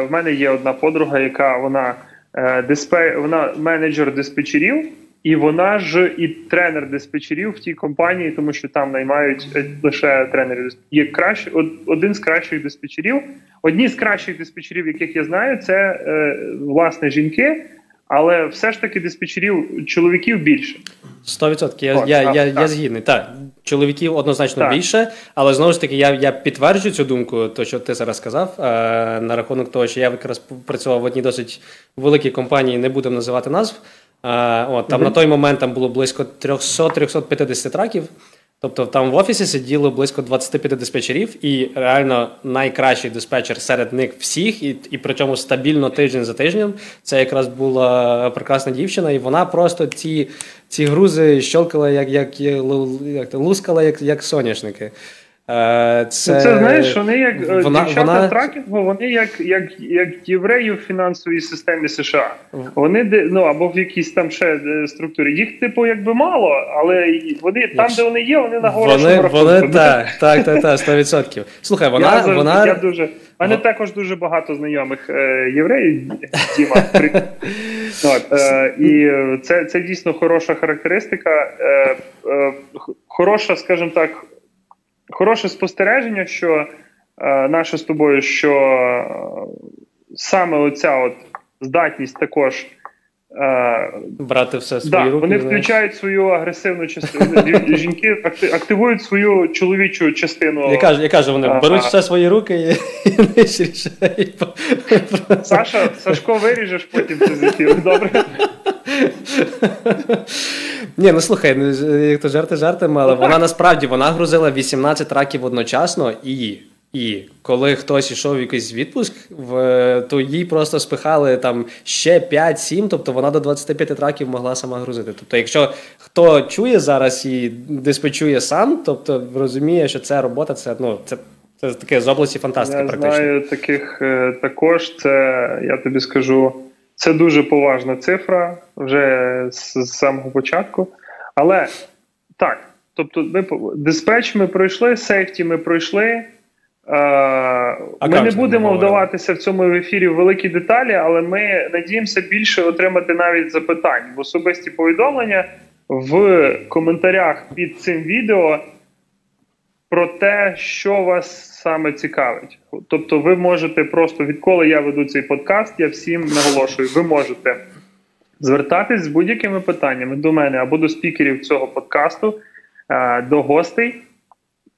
B: в мене є одна подруга, яка вона е, диспе, вона менеджер диспетчерів, і вона ж і тренер диспетчерів в тій компанії, тому що там наймають е, лише тренерів. Є краще од- один з кращих диспетчерів. Одні з кращих диспетчерів, яких я знаю, це е, власне жінки. Але все ж таки диспетчерів чоловіків більше.
C: 100%. Я,
B: От,
C: я,
B: так,
C: я, я згідний. Так, чоловіків однозначно
B: Так.
C: більше, але знову ж таки, я, я підтверджую цю думку, то що ти зараз сказав, е, на рахунок того, що я якраз працював в одній досить великій компанії, не будемо називати назв. Е, от, там на той момент там було близько 300-350 траків. Тобто там в офісі сиділо близько 25 диспетчерів, і реально найкращий диспетчер серед них всіх, і, і цьому стабільно тиждень за тижнем. Це якраз була прекрасна дівчина, і вона просто ці, ці грузи щелкала, як, як, як лускала, як, як соняшники. Е,
B: Це, Ну, це знаєш, вони як е,
C: вона-
B: дівчата
C: вона-
B: тракінгу, вони як, як, як євреї в фінансовій системі США. Вони де ну або в якійсь там ще е, структурі. Їх, типу, якби мало, але вони там,
C: Якщо-
B: де вони є, вони на
C: Вони, вони так, так, так, так, 100%. Слухай, вона,
B: я,
C: вона...
B: я дуже. У мене також дуже багато знайомих е, євреїв. Діма, при- От, е, і це, це дійсно хороша характеристика. Е, е, хороша, скажімо так, хороше спостереження, що е, наше з тобою, що е, саме оця от здатність також. Е,
C: брати все свої
B: да,
C: руки.
B: вони
C: знаєш.
B: включають свою агресивну частину. Жінки активують свою чоловічу частину.
C: Я кажу, я кажу, вони
B: Ага.
C: беруть все свої руки і, і не рішають.
B: Саша, Сашко, виріжеш потім це з ефіру, добре?
C: Ні, ну слухай, ну, ж- як то жарти жартами, але вона насправді вона грузила 18 раків одночасно, і, і коли хтось йшов в якийсь відпуск, в, то їй просто спихали там ще 5-7, тобто вона до 25 траків могла сама грузити. Тобто, якщо хто чує зараз і диспетчує сам, тобто розуміє, що це робота, це ну це. Це таке з області фантастики,
B: Я
C: практично.
B: знаю таких е, також. Це я тобі скажу, це дуже поважна цифра вже з, з самого початку. Але так, тобто, ми диспетч ми пройшли, сейфті ми пройшли. Е, ми не будемо вдаватися в цьому ефірі в великі деталі, але ми надіємося більше отримати навіть запитань в особисті повідомлення в коментарях під цим відео про те, що вас саме цікавить. Тобто, ви можете просто відколи я веду цей подкаст, я всім наголошую, ви можете звертатись з будь-якими питаннями до мене або до спікерів цього подкасту, е, до гостей.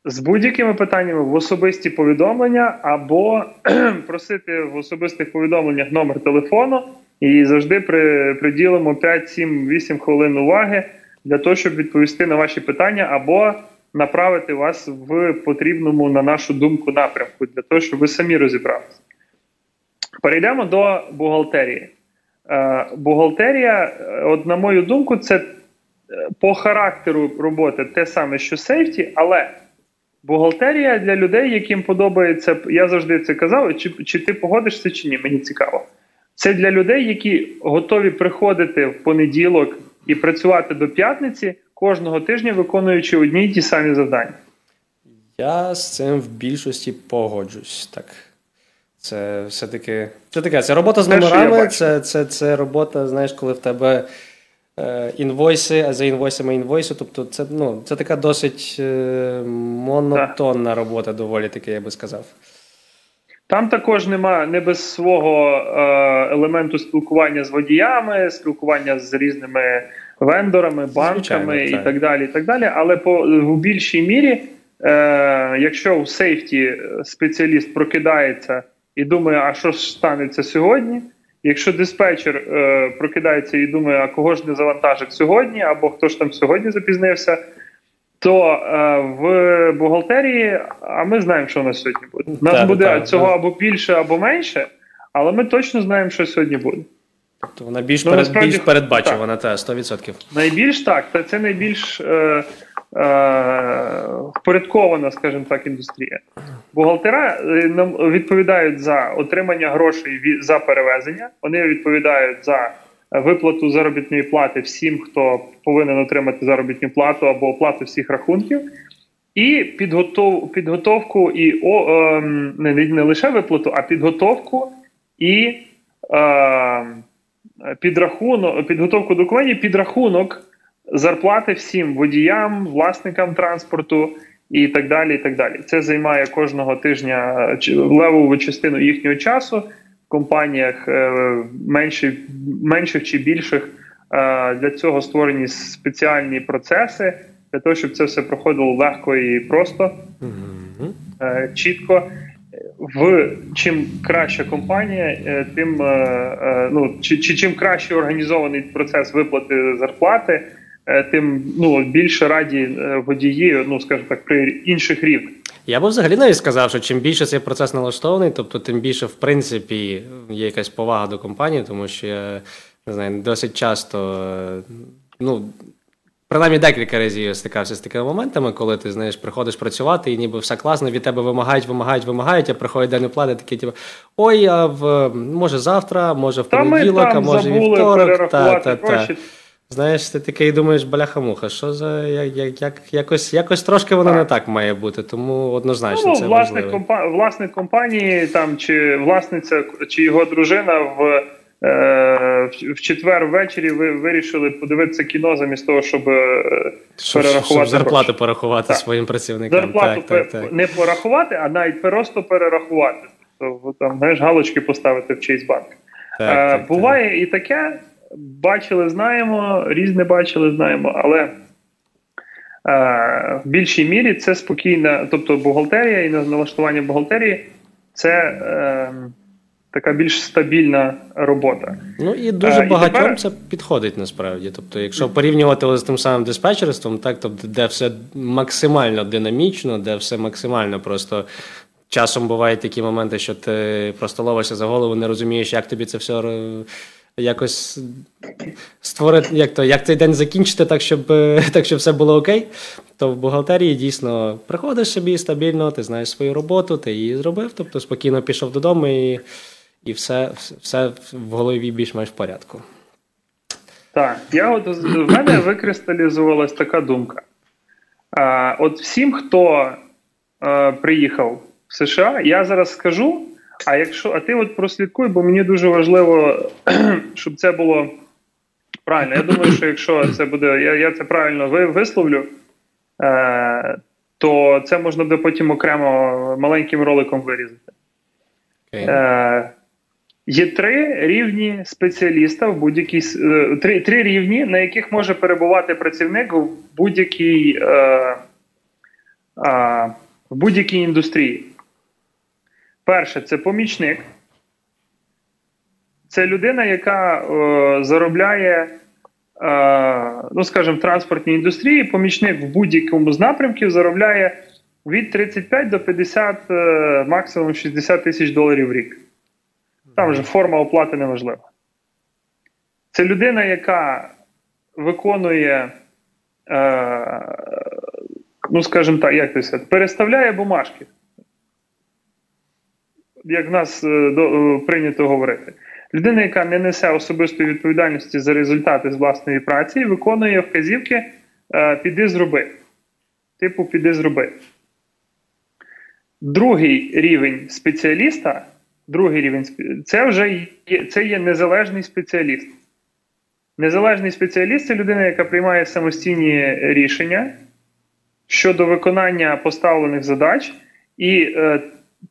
B: З будь-якими питаннями в особисті повідомлення, або просити в особистих повідомленнях номер телефону, і завжди при, приділимо 5, 7, 8 хвилин уваги для того, щоб відповісти на ваші питання, або направити вас в потрібному, на нашу думку, напрямку, для того, щоб ви самі розібралися. Перейдемо до бухгалтерії. Е, бухгалтерія, е, от на мою думку, це е, по характеру роботи те саме, що сейфті, але бухгалтерія для людей, яким подобається, я завжди це казав, чи, чи ти погодишся, чи ні, мені цікаво. Це для людей, які готові приходити в понеділок і працювати до п'ятниці кожного тижня, виконуючи одні й ті самі завдання.
C: Я з цим в більшості погоджусь. Так. Це все-таки. Це таке, це робота з номерами, це, це, це робота, знаєш, коли в тебе е, інвойси, а за інвойсами інвойси. Тобто, це, ну, це така досить е, монотонна робота, доволі таки, я би сказав.
B: Там також нема не без свого е, елементу спілкування з водіями, спілкування з різними вендорами, банками
C: Звичайно,
B: і
C: так.
B: так далі. і так далі. Але по в більшій мірі, е, якщо у сейфті спеціаліст прокидається і думає, а що ж станеться сьогодні. Якщо диспетчер е, прокидається і думає, а кого ж не завантажить сьогодні, або хто ж там сьогодні запізнився, то е, в бухгалтерії, а ми знаємо, що у нас сьогодні буде. У нас
C: Так,
B: буде
C: так,
B: цього
C: так.
B: або більше, або менше, але ми точно знаємо, що сьогодні буде.
C: То вона більш,
B: Ну,
C: перед,
B: насправді,
C: більш передбачувана, та 100%.
B: Найбільш так, та це найбільш е, е, впорядкована, скажімо так, індустрія. Бухгалтера е, нам відповідають за отримання грошей за перевезення. Вони відповідають за виплату заробітної плати всім, хто повинен отримати заробітну плату або оплату всіх рахунків. І підготов, підготовку і о, ем, не, не лише виплату, а підготовку і ем, підрахунок, підготовку документів, підрахунок зарплати всім водіям, власникам транспорту і так далі. і так далі. Це займає кожного тижня левову частину їхнього часу в компаніях е, менших, менших чи більших. е, Для цього створені спеціальні процеси для того, щоб це все проходило легко і просто, е, чітко. В чим краща компанія, е, тим е, е, ну чи, чи чим краще організований процес виплати зарплати, тим ну більше раді водії, ну скажімо так, при інших рівнях.
C: Я би взагалі навіть сказав, що чим більше цей процес налаштований, тобто тим більше, в принципі, є якась повага до компанії, тому що я не знаю, досить часто, ну. Принаймні декілька разів я стикався з такими моментами, коли ти знаєш, приходиш працювати, і ніби все класно, від тебе вимагають, вимагають, вимагають, а приходить день оплати, такі типу, ой, а в може завтра, може в понеділок, а може вівторок. Та, та, та. Знаєш, ти такий думаєш, бляха-муха, що за як, як, як, якось, якось трошки воно
B: Так.
C: не так має бути, тому однозначно
B: Ну,
C: це
B: власник,
C: важливо.
B: компа... власник компанії там чи власниця чи його дружина в. В- в четвер ввечері ви вирішили подивитися кіно замість того, щоб е,
C: Щоб,
B: перерахувати
C: щоб зарплату
B: гроші.
C: порахувати
B: Так.
C: своїм працівникам.
B: зарплату
C: так, так, так.
B: не порахувати, а навіть просто перерахувати. Тобто там знаєш, галочки поставити в чийсь банк.
C: Так,
B: Е,
C: так,
B: буває і таке. Бачили, знаємо, різне бачили, знаємо, але е, в більшій мірі це спокійна, тобто бухгалтерія і налаштування бухгалтерії це е, така більш стабільна робота.
C: Ну і дуже
B: Е, і
C: багатьом
B: тепер-
C: це підходить насправді. Тобто, якщо порівнювати з тим самим диспетчерством, так тобто, де все максимально динамічно, де все максимально просто. Часом бувають такі моменти, що ти просто ловишся за голову, не розумієш, як тобі це все якось створити, як то як цей день закінчити, так щоб е, так, щоб все було окей. То в бухгалтерії дійсно приходиш собі стабільно, ти знаєш свою роботу, ти її зробив, тобто спокійно пішов додому і, і все, все в голові більш-менш в порядку.
B: Так, я от в мене викристалізувалась така думка. А, от всім, хто е, приїхав в США, я зараз скажу. А якщо, а ти от прослідкуй, бо мені дуже важливо, щоб це було правильно. Я думаю, що якщо це буде, я, я це правильно ви- висловлю, е, то це можна буде потім окремо маленьким роликом вирізати.
C: Окей.
B: Е, Є три рівні спеціаліста в будь-якій е, три, три рівні, на яких може перебувати працівник в будь-якій е, е, в будь-якій індустрії. Перше, це помічник. Це людина, яка е, заробляє, е, ну скажімо, в транспортній індустрії. Помічник в будь-якому з напрямків заробляє від 35 до 50, е, максимум 60 тисяч доларів в рік. Там вже форма оплати неважлива. Це людина, яка виконує, е, ну скажімо так, як це переставляє бумажки. Як в нас е, до, е, прийнято говорити. Людина, яка не несе особистої відповідальності за результати з власної праці, виконує вказівки е, піди зроби. Типу, піди зроби. Другий рівень спеціаліста, другий рівень це вже є, це є незалежний спеціаліст. Незалежний спеціаліст це людина, яка приймає самостійні рішення щодо виконання поставлених задач, і е,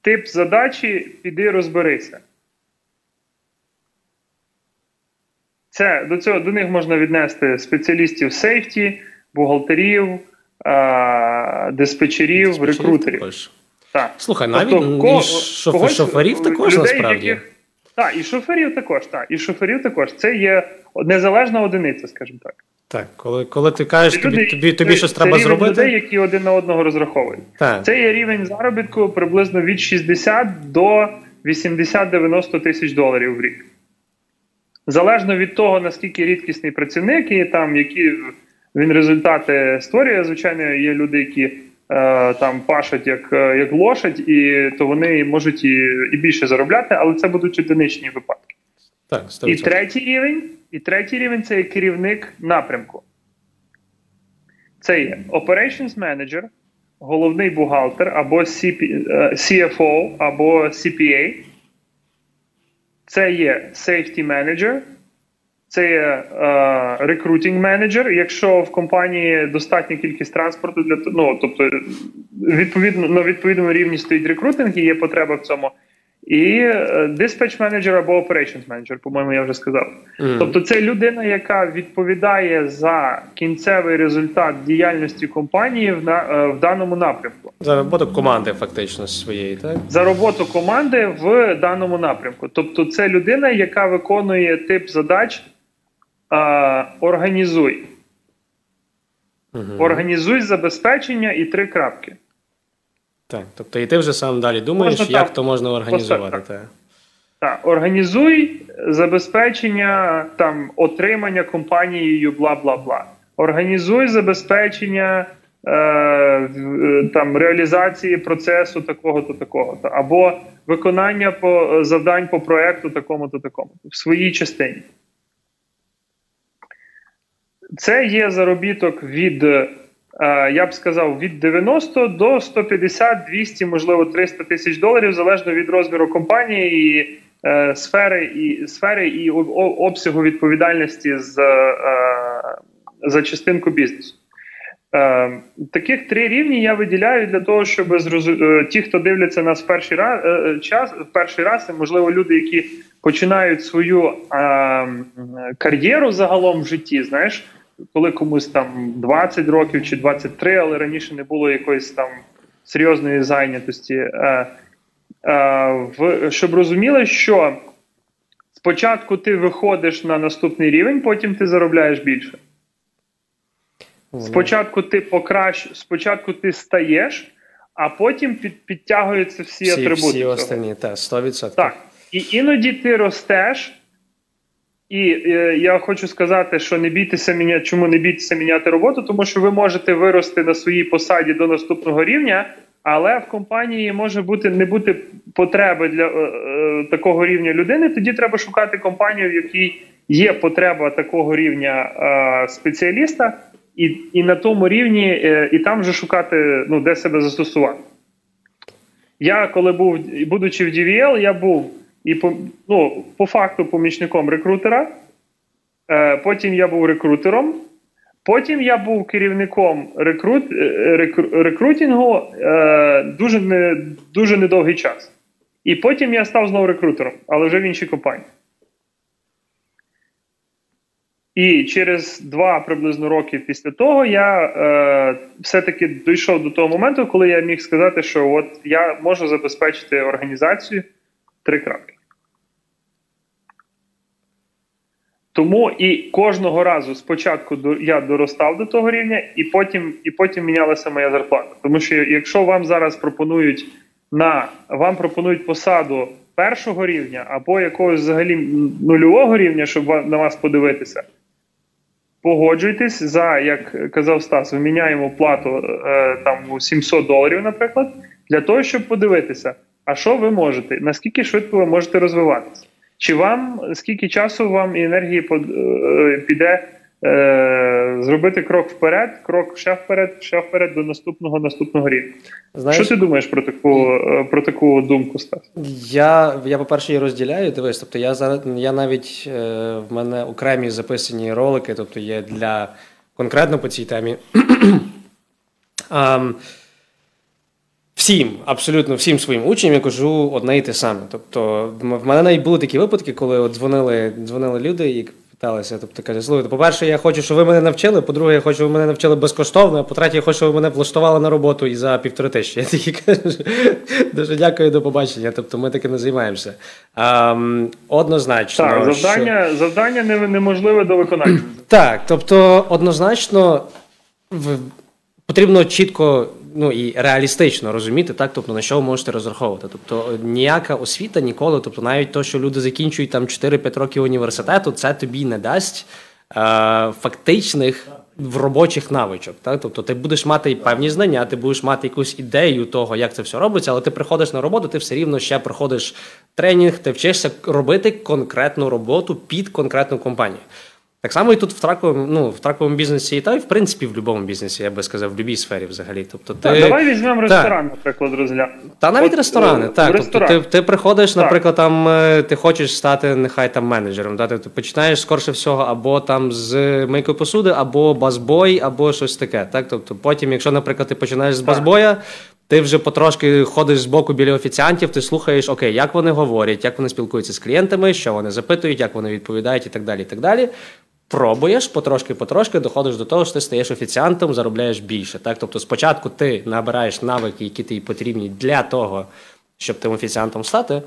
B: тип задачі піди розберися. Це до цього до них можна віднести спеціалістів сейфті, бухгалтерів, а, диспетчерів,
C: Диспетчерів
B: рекрутерів. Так.
C: Слухай, навіть
B: Тобто,
C: і шоф-
B: когось-
C: шоферів також
B: людей,
C: насправді.
B: яких- Так, і шоферів також, так, і шоферів також. Це є незалежна одиниця, скажімо так.
C: Так, коли, коли ти кажеш,
B: Це
C: тобі,
B: люди-
C: тобі, тобі
B: це-
C: щось
B: це
C: треба
B: рівень
C: зробити.
B: людей, які один на одного розраховують.
C: Так.
B: Це є рівень заробітку приблизно від 60 до 80-90 тисяч доларів в рік. Залежно від того, наскільки рідкісний працівник і там, які він результати створює. Звичайно, є люди, які там пашуть як, е, як лошадь, і то вони можуть і, і більше заробляти, але це будуть одиничні випадки.
C: Так,
B: І
C: 100%.
B: третій рівень, і третій рівень це є керівник напрямку. Це є Operations Manager, головний бухгалтер або CP, е, CFO, або CPA. Це є Safety Manager, це є е, Recruiting Manager. Якщо в компанії достатня кількість транспорту для ну, тобто відповідно на відповідному рівні стоїть рекрутинг і є потреба в цьому. І Dispatch Manager або Operations Manager, по-моєму, я вже сказав.
C: Мгм.
B: Тобто, це людина, яка відповідає за кінцевий результат діяльності компанії в, на, е, в даному напрямку,
C: За роботу команди фактично своєї, так?
B: за роботу команди в даному напрямку. Тобто, це людина, яка виконує тип задач е, організуй.
C: Угу.
B: Організуй забезпечення і три крапки.
C: Так, тобто і ти вже сам далі думаєш,
B: Можна
C: як
B: там
C: то можна організувати.
B: поставити.
C: Так.
B: Так, організуй забезпечення там отримання компанією, бла бла бла. Організуй забезпечення е, е, там реалізації процесу такого-то, такого-то, або виконання по завдань по проекту такому-то, такому в своїй частині. Це є заробіток від, е, я б сказав, від 90 до 150, 200, можливо, 300 тисяч доларів, залежно від розміру компанії і е, сфери і сфери і обсягу відповідальності з, е, за частинку бізнесу. Таких три рівні я виділяю для того, щоб зрозу- ті, хто дивляться нас в перший раз, час, в перший раз, і, можливо, люди, які починають свою е, кар'єру загалом в житті, знаєш, коли комусь там 20 років чи 23, але раніше не було якоїсь там серйозної зайнятості. Е, е, в, щоб розуміли, що спочатку ти виходиш на наступний рівень, потім ти заробляєш більше. Спочатку ти покращ... спочатку ти стаєш, а потім під... підтягуються всі,
C: всі,
B: атрибути.
C: всі останні, так, 100%.
B: Так. І іноді ти ростеш. І е, я хочу сказати, що не бійтеся міняти. Чому не бійтеся міняти роботу? Тому що ви можете вирости на своїй посаді до наступного рівня, але в компанії може бути не бути потреби для е, е, такого рівня людини. Тоді треба шукати компанію, в якій є потреба такого рівня е, спеціаліста, і, і на тому рівні, е, і там вже шукати, ну, де себе застосувати. Я коли був, будучи в DVL, я був і по, ну, по факту помічником рекрутера. Е, потім я був рекрутером. Потім я був керівником рекрут, е, рекру- рекрутингу е, дуже, не, дуже недовгий час. І потім я став знову рекрутером, але вже в іншій компанії. І через два приблизно роки після того я е, все-таки дійшов до того моменту, коли я міг сказати, що от я можу забезпечити організацію три крапки. Тому і кожного разу спочатку до- я доростав до того рівня, і потім, і потім мінялася моя зарплата. Тому що якщо вам зараз пропонують на вам пропонують посаду першого рівня або якогось взагалі нульового рівня, щоб на вас подивитися, погоджуйтесь за, як казав Стас, ми міняємо плату е, там у 700 доларів, наприклад, для того, щоб подивитися, а що ви можете, наскільки швидко ви можете розвиватися. Чи вам скільки часу вам і енергії е, піде е, зробити крок вперед, крок ще вперед, ще вперед до наступного наступного рівня?
C: Знаєш,
B: Що ти думаєш про таку е, про таку думку, Стас?
C: Я, я по-перше, її розділяю. Дивись, тобто я зараз я навіть е, в мене окремі записані ролики, тобто є для конкретно по цій темі. Ам, всім, абсолютно всім своїм учням я кажу одне і те саме. Тобто, в мене навіть були такі випадки, коли от дзвонили, дзвонили люди і питалися. Тобто каже, слухайте, по-перше, я хочу, щоб ви мене навчили. По-друге, я хочу, щоб ви мене навчили безкоштовно. А по-третє, я хочу, щоб ви мене влаштували на роботу і за півтори тисячі. Я такий кажу, дуже дякую, до побачення. Тобто ми таки не займаємося. А, однозначно.
B: Так, завдання
C: що...
B: завдання неможливе до виконання.
C: Так, тобто, однозначно в... потрібно чітко ну і реалістично розуміти, так, тобто на що ви можете розраховувати. Тобто ніяка освіта ніколи, тобто навіть то, що люди закінчують там 4-5 років університету, це тобі не дасть е, фактичних в робочих навичок. Так? Тобто ти будеш мати певні знання, ти будеш мати якусь ідею того, як це все робиться, але ти приходиш на роботу, ти все рівно ще проходиш тренінг, ти вчишся робити конкретну роботу під конкретну компанію. Так само і тут в траковому ну, в траковому бізнесі, та й в принципі в будь-якому бізнесі, я би сказав, в будь-якій сфері взагалі. Тобто, ти...
B: Так, Давай візьмемо ресторан, наприклад, розглянемо.
C: Та навіть От, ресторани, о, так. Ресторан. Тобто ти ти приходиш, так. наприклад, там е, ти хочеш стати нехай там менеджером. Да? Ти починаєш скорше всього, або там з мийкою посуди, або базбой, або щось таке. Так? Тобто, Потім, якщо, наприклад, ти починаєш з базбоя, ти вже потрошки ходиш з боку біля офіціантів, ти слухаєш, окей, як вони говорять, як вони спілкуються з клієнтами, що вони запитують, як вони відповідають і так далі. і так далі пробуєш потрошки-потрошки доходиш до того, що ти стаєш офіціантом, заробляєш більше. Так? Тобто спочатку ти набираєш навики, які тобі потрібні для того, щоб тим офіціантом стати,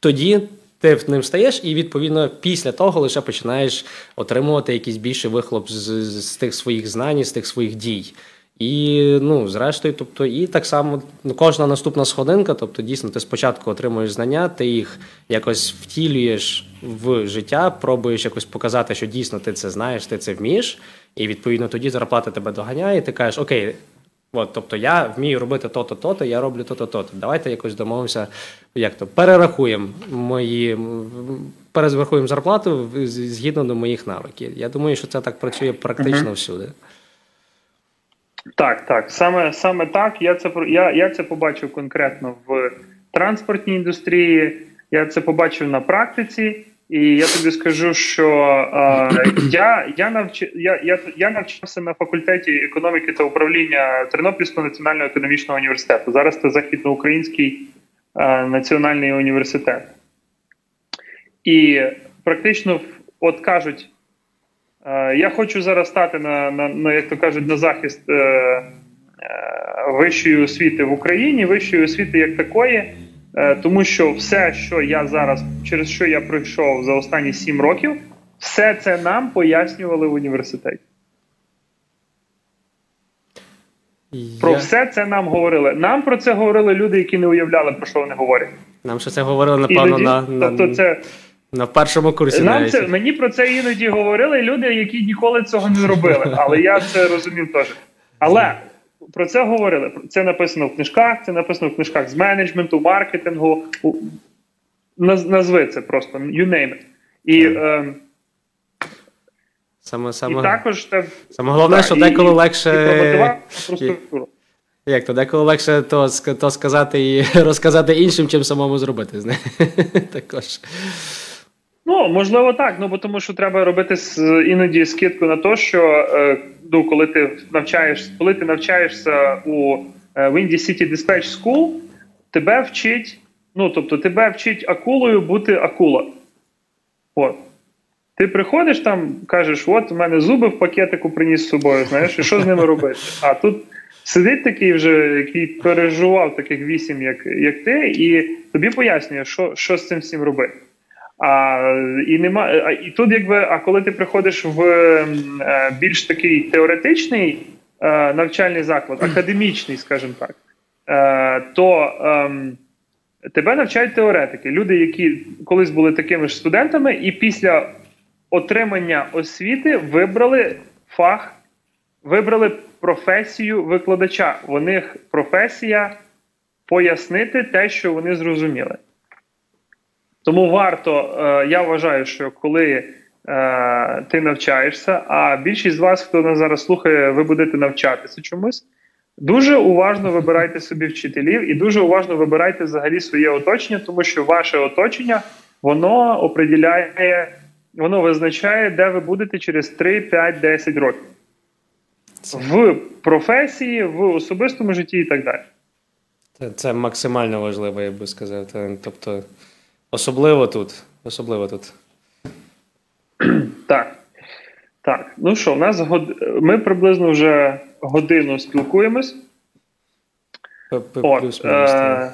C: тоді ти ним стаєш, і відповідно після того лише починаєш отримувати якийсь більший вихлоп з, з тих своїх знань, з тих своїх дій. І ну, зрештою, тобто, і так само ну, кожна наступна сходинка, тобто, дійсно, ти спочатку отримуєш знання, ти їх якось втілюєш в життя, пробуєш якось показати, що дійсно ти це знаєш, ти це вмієш, і відповідно тоді зарплата тебе доганяє, і ти кажеш, окей, от, тобто я вмію робити то-то, то-то, я роблю то-то, то-то. Давайте якось домовимося, як то перерахуємо мої перезверхуємо зарплату згідно до моїх навиків. Я думаю, що це так працює практично uh-huh. всюди.
B: Так, так, саме саме так. Я це я, я це побачив конкретно в транспортній індустрії. Я це побачив на практиці, і я тобі скажу, що е, я я, навч, я, я, я навчався на факультеті економіки та управління Тернопільського національного економічного університету. Зараз це західноукраїнський е, національний університет. І практично, от кажуть. Е, я хочу зараз стати на, на, на як то кажуть, на захист е, е, вищої освіти в Україні, вищої освіти як такої, е, тому що все, що я зараз, через що я пройшов за останні сім років, все це нам пояснювали в університеті. Я... Про все це нам говорили. Нам про це говорили люди, які не уявляли, про що вони говорять.
C: Нам що це говорили, напевно, на...
B: Тобто це
C: на першому курсі
B: Нам це мені про це іноді говорили люди, які ніколи цього не робили. Але я це розумів теж. Але про це говорили. Це написано в книжках, це написано в книжках з менеджменту, маркетингу. Назви це просто you name it. І е,
C: саме, саме,
B: і також
C: те, саме головне, так, що деколи і, легше. І, як то деколи легше то то сказати і розказати іншим, чим самому зробити. Також.
B: Ну можливо, так. Ну бо тому, що треба робити іноді скидку на те, що е, ну, коли ти навчаєш, коли ти навчаєшся у е, Windy City Dispatch School, тебе вчить. Ну, тобто, тебе вчить акулою бути акула. От. Ти приходиш там, кажеш, от у мене зуби в пакетику приніс з собою, знаєш, і що з ними робити? А тут сидить такий вже, який переживав таких вісім, як як ти, і тобі пояснює, що що з цим всім робити. А і нема, і тут, якби, а коли ти приходиш в е, більш такий теоретичний е, навчальний заклад, академічний, скажімо так, е, то е, тебе навчають теоретики. Люди, які колись були такими ж студентами, і після отримання освіти вибрали фах, вибрали професію викладача. У них професія пояснити те, що вони зрозуміли. Тому варто, е, я вважаю, що коли е, ти навчаєшся, а більшість з вас, хто нас зараз слухає, ви будете навчатися чомусь. Дуже уважно вибирайте собі вчителів і дуже уважно вибирайте взагалі своє оточення, тому що ваше оточення воно определяє, воно визначає, де ви будете через 3, 5, 10 років в професії, в особистому житті і так далі.
C: Це, це максимально важливо, я би сказав. Тобто. Особливо тут. Особливо тут.
B: Так. Так. Ну що, в нас год... ми приблизно вже годину спілкуємось. От, е...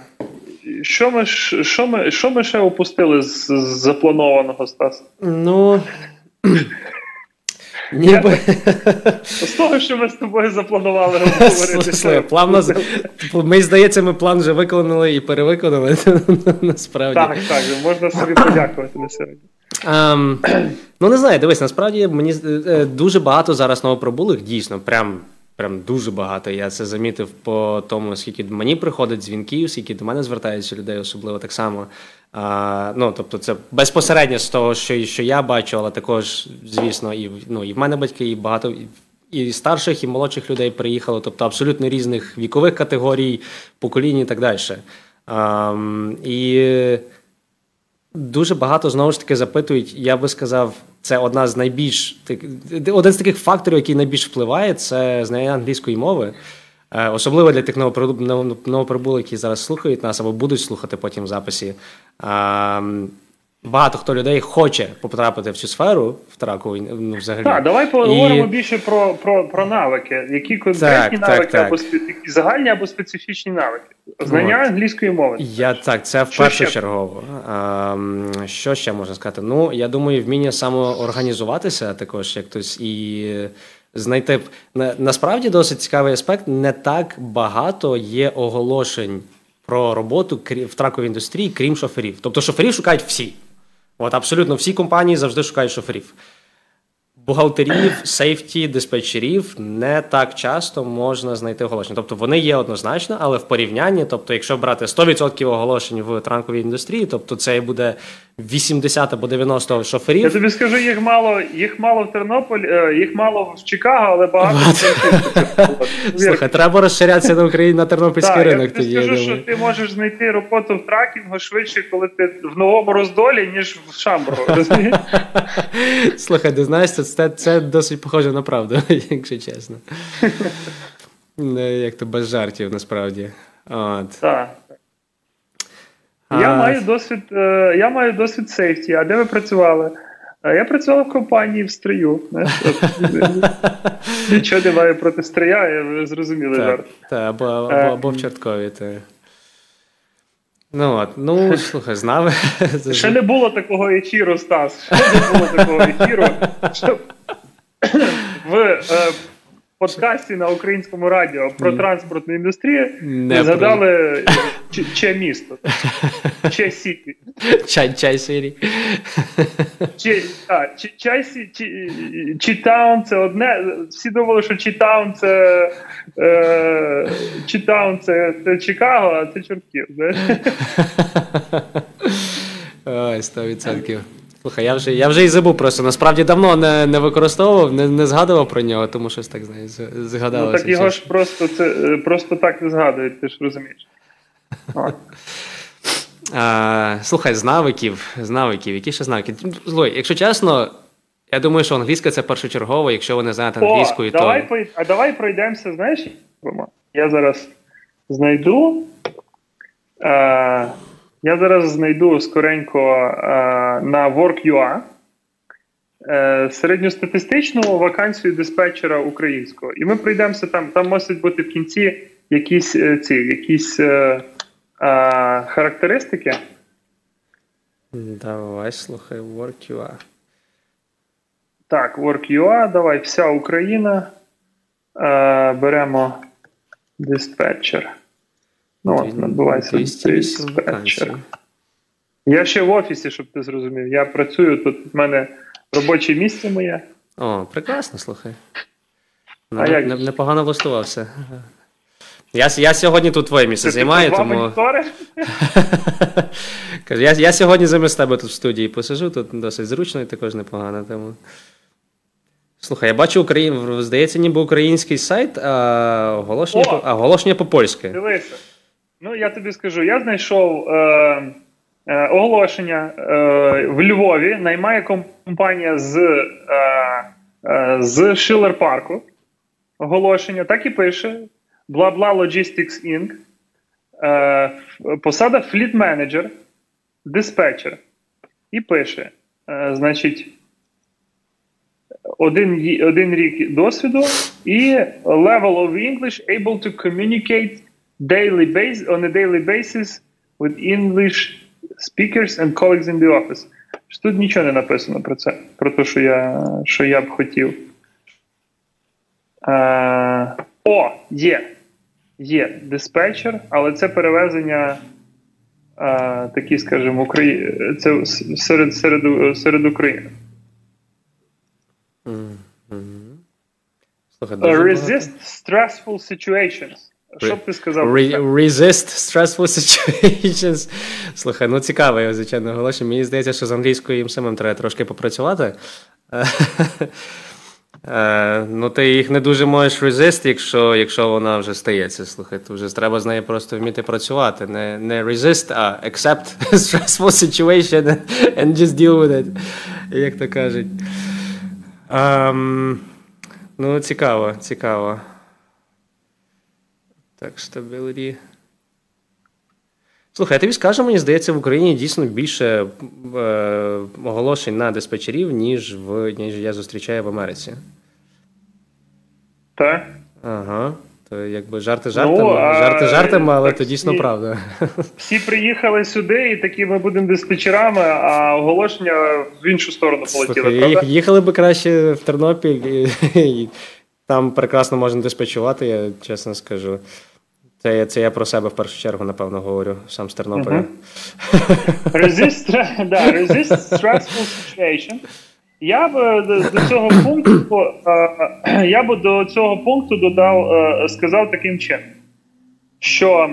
B: Що ми що ми, що ми ще опустили з, з запланованого Стас?
C: Ну. Ніби...
B: З того, що ми з тобою запланували говорити.
C: Плавно... Мені здається, ми план вже виконали і перевиконали. насправді.
B: Так, так, можна собі подякувати на сьогодні.
C: Um, ну, не знаю, дивись, насправді мені е, дуже багато зараз новопробулих, дійсно, прям прям дуже багато. Я це замітив по тому, скільки мені приходить дзвінків, скільки до мене звертаються людей, особливо так само. А, Ну, тобто, це безпосередньо з того, що що я бачу, але також, звісно, і ну, і в мене батьки, і багато і старших, і молодших людей приїхало, тобто абсолютно різних вікових категорій, поколінь і так далі. А, І дуже багато знову ж таки запитують, я би сказав, це одна з найбільш один з таких факторів, який найбільш впливає, це знання англійської мови. Е, особливо для тих новоприбулих, які зараз слухають нас або будуть слухати потім в записі. Ем, багато хто людей хоче потрапити в цю сферу в траку ну, взагалі.
B: Так, давай поговоримо І... більше про про, про навики. Які конкретні так, навики, так, або так. Загальні або специфічні навики. Знання От. англійської мови.
C: Я так, це в першу чергу. Що ще можна сказати? Ну, я думаю, вміння самоорганізуватися також, як хтось і. Знайти насправді досить цікавий аспект. Не так багато є оголошень про роботу в траковій індустрії, крім шоферів. Тобто шоферів шукають всі. От абсолютно всі компанії завжди шукають шоферів. Бухгалтерів, сейфті, диспетчерів не так часто можна знайти оголошення. Тобто вони є однозначно, але в порівнянні, тобто, якщо брати 100% оголошень в транковій індустрії, тобто це буде 80 або 90 шоферів. Я
B: тобі скажу, їх мало їх мало в Тернополі, е, їх мало в Чикаго, але багато.
C: Слухай, треба розширятися на Україні на тернопільський ринок. Я
B: тобі скажу, що ти можеш знайти роботу в тракінгу швидше, коли ти в новому роздолі, ніж в Шамбургу.
C: Слухай, ти знаєш, це, це досить похоже на правду, якщо чесно. Як то без жартів насправді. От.
B: Так. Я а... маю досвід е, я маю досвід сейфті. А де ви працювали? Я працював в компанії в стрию. Нічого не маю проти стрия, ви зрозуміли жарт.
C: Так, або, або, е, в чорткові. Ну, от, ну, слухай, знав.
B: Ще не було такого ефіру, Стас. Ще не було такого ефіру, щоб в е, подкасті на українському радіо про транспортну індустрію не згадали че місто. Че Сіті.
C: Чай чай Сірі.
B: Читаун це одне. Всі думали, що Читаун це е, Читаун це, це Чикаго, а це Чортків.
C: Ой, 100%. Слухай, я вже я вже і забув просто. Насправді давно не не використовував, не не згадував про нього, тому щось так знаєш, згадалося.
B: Ну так його ж просто це е, просто так не згадують, ти ж розумієш.
C: А, Слухай, з навиків, з навиків, які ще з навики? Злой, якщо чесно, я думаю, що англійська це першочергово, якщо ви не знаєте англійською,
B: то. Давай, по... А давай пройдемося, знаєш? Я зараз знайду. А... Я зараз знайду скоренько е, на Work.ua е, середньостатистичну вакансію диспетчера українського. І ми пройдемося там. Там мусять бути в кінці якісь е, ці якісь характеристики.
C: Давай слухай, Work.ua.
B: Так, Work.ua, давай вся Україна. Беремо диспетчер. Ну, от, набувається диспетчер. Я ще в офісі, щоб ти зрозумів. Я працюю тут, в мене робоче місце моє.
C: О, прекрасно, слухай. Ну, а як? Непогано влаштувався. Я я сьогодні тут твоє місце займаю, тому. я я сьогодні замість тебе тут в студії посижу, тут досить зручно і також непогано. Тому... Слухай, я бачу Україн, здається, ніби український сайт, а оголошення, О! а оголошення по польськи.
B: Дивися. Ну, я тобі скажу, я знайшов е, е, оголошення е, в Львові. Наймає компанія з е, е, з Шилер Парку. Оголошення так і пише: Бла-бла Logistics Inc. Е, Посада фліт менеджер, диспетчер. І пише: е, Значить, один, один рік досвіду і level of English able to communicate daily base, on a daily basis with English speakers and colleagues in the office. Тут нічого не написано про це, про те, що я, що я б хотів. Е, о, є. Є диспетчер, але це перевезення е, такі, скажімо, Украї... це серед, серед, серед України.
C: Слухай,
B: Uh,
C: дуже багато.
B: Resist stressful situations. Що б ти сказав?
C: Re- resist stressful situations. Слухай, ну цікаве, звичайно, оголошення. Мені здається, що з англійською їм самим треба трошки попрацювати. Е, Ну, ти їх не дуже можеш resist, якщо, якщо вона вже стається. Слухай, то вже треба з нею просто вміти працювати. Не, не resist, а accept stressful situation and just deal with it. Як то кажуть. Ем, ну, цікаво, цікаво. Так, stability. Слухай, я тобі скажу, мені здається, в Україні дійсно більше е, оголошень на диспетчерів, ніж в ніж я зустрічаю в Америці.
B: Так?
C: Ага. То якби жарти жартами,
B: Ну, а,
C: жарти жартами, але
B: так
C: то дійсно
B: всі-
C: правда.
B: Всі приїхали сюди, і такі ми будемо диспетчерами, а оголошення в іншу сторону полетіли,
C: Слухай,
B: правда?
C: їхали би краще в Тернопіль, і, і там прекрасно можна диспетчувати, я чесно скажу. Це, це я про себе в першу чергу, напевно, говорю, сам з Тернополя.
B: Resist, stressful situation. Я б е, до, цього пункту е, я б до цього пункту додав, е, сказав таким чином, що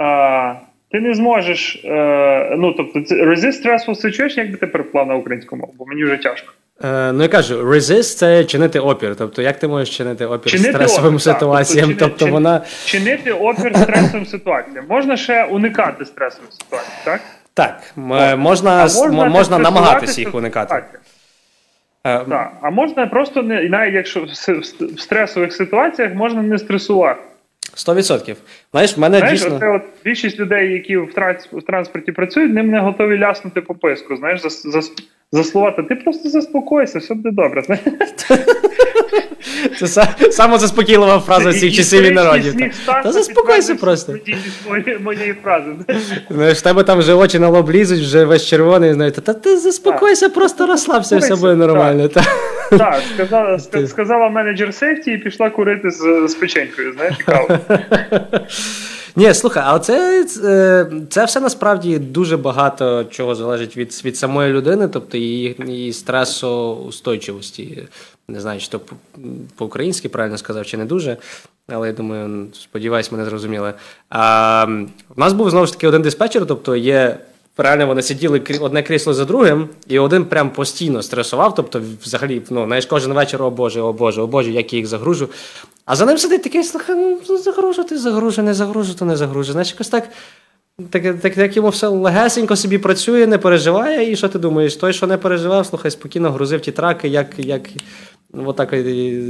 B: е, ти не зможеш, е, ну тобто, resist stressful situation, як би ти переклав на українську мову, бо мені вже тяжко.
C: Е, ну я кажу, resist – це чинити опір. Тобто, як ти можеш чинити опір
B: Чинити
C: стресовим
B: опір, так,
C: ситуаціям?
B: тобто,
C: Тобто,
B: чини-
C: вона
B: Чинити опір стресовим ситуаціям. Можна ще уникати стресових ситуацій, так?
C: так, м- можна, с- м- можна намагатися їх уникати. Е,
B: Так. А можна просто не навіть якщо в стресових ситуаціях можна не стресувати.
C: 100%. Знаєш, в мене
B: Знаєш,
C: дійсно.
B: оце от більшість людей, які в, транс, в транспорті працюють, ним не готові ляснути по писку. Знаєш, за, за, за слова, та ти просто заспокойся, все буде добре.
C: Це са- самозаспокійлива фраза
B: і
C: часів і народів. Та- заспокойся просто.
B: моєї, фрази.
C: Знаєш, в тебе там вже очі на лоб лізуть, вже весь червоний, знаєте, та ти заспокойся, просто розслабся, все буде нормально.
B: Так, сказала, сказала менеджер сейфті і пішла курити з, з печенькою, знаєш, каву.
C: Ні, слухай, але це, це, це все насправді дуже багато чого залежить від, від самої людини, тобто її, її стресоустойчивості. Не знаю, чи то по- по-українськи правильно сказав, чи не дуже. Але я думаю, сподіваюсь, мене зрозуміли. А, У нас був знову ж таки один диспетчер, тобто є. Реально вони сиділи одне крісло за другим, і один прям постійно стресував. Тобто, взагалі, ну, знаєш, кожен вечір, о Боже, о Боже, о Боже, як я їх загружу. А за ним сидить такий, слухай, ну загружу, ти загружу, не загружу, то не загружу. Знаєш, якось так, так, так, так йому все легесенько собі працює, не переживає. І що ти думаєш? Той, що не переживав, слухай, спокійно грузив ті траки, як. як Отак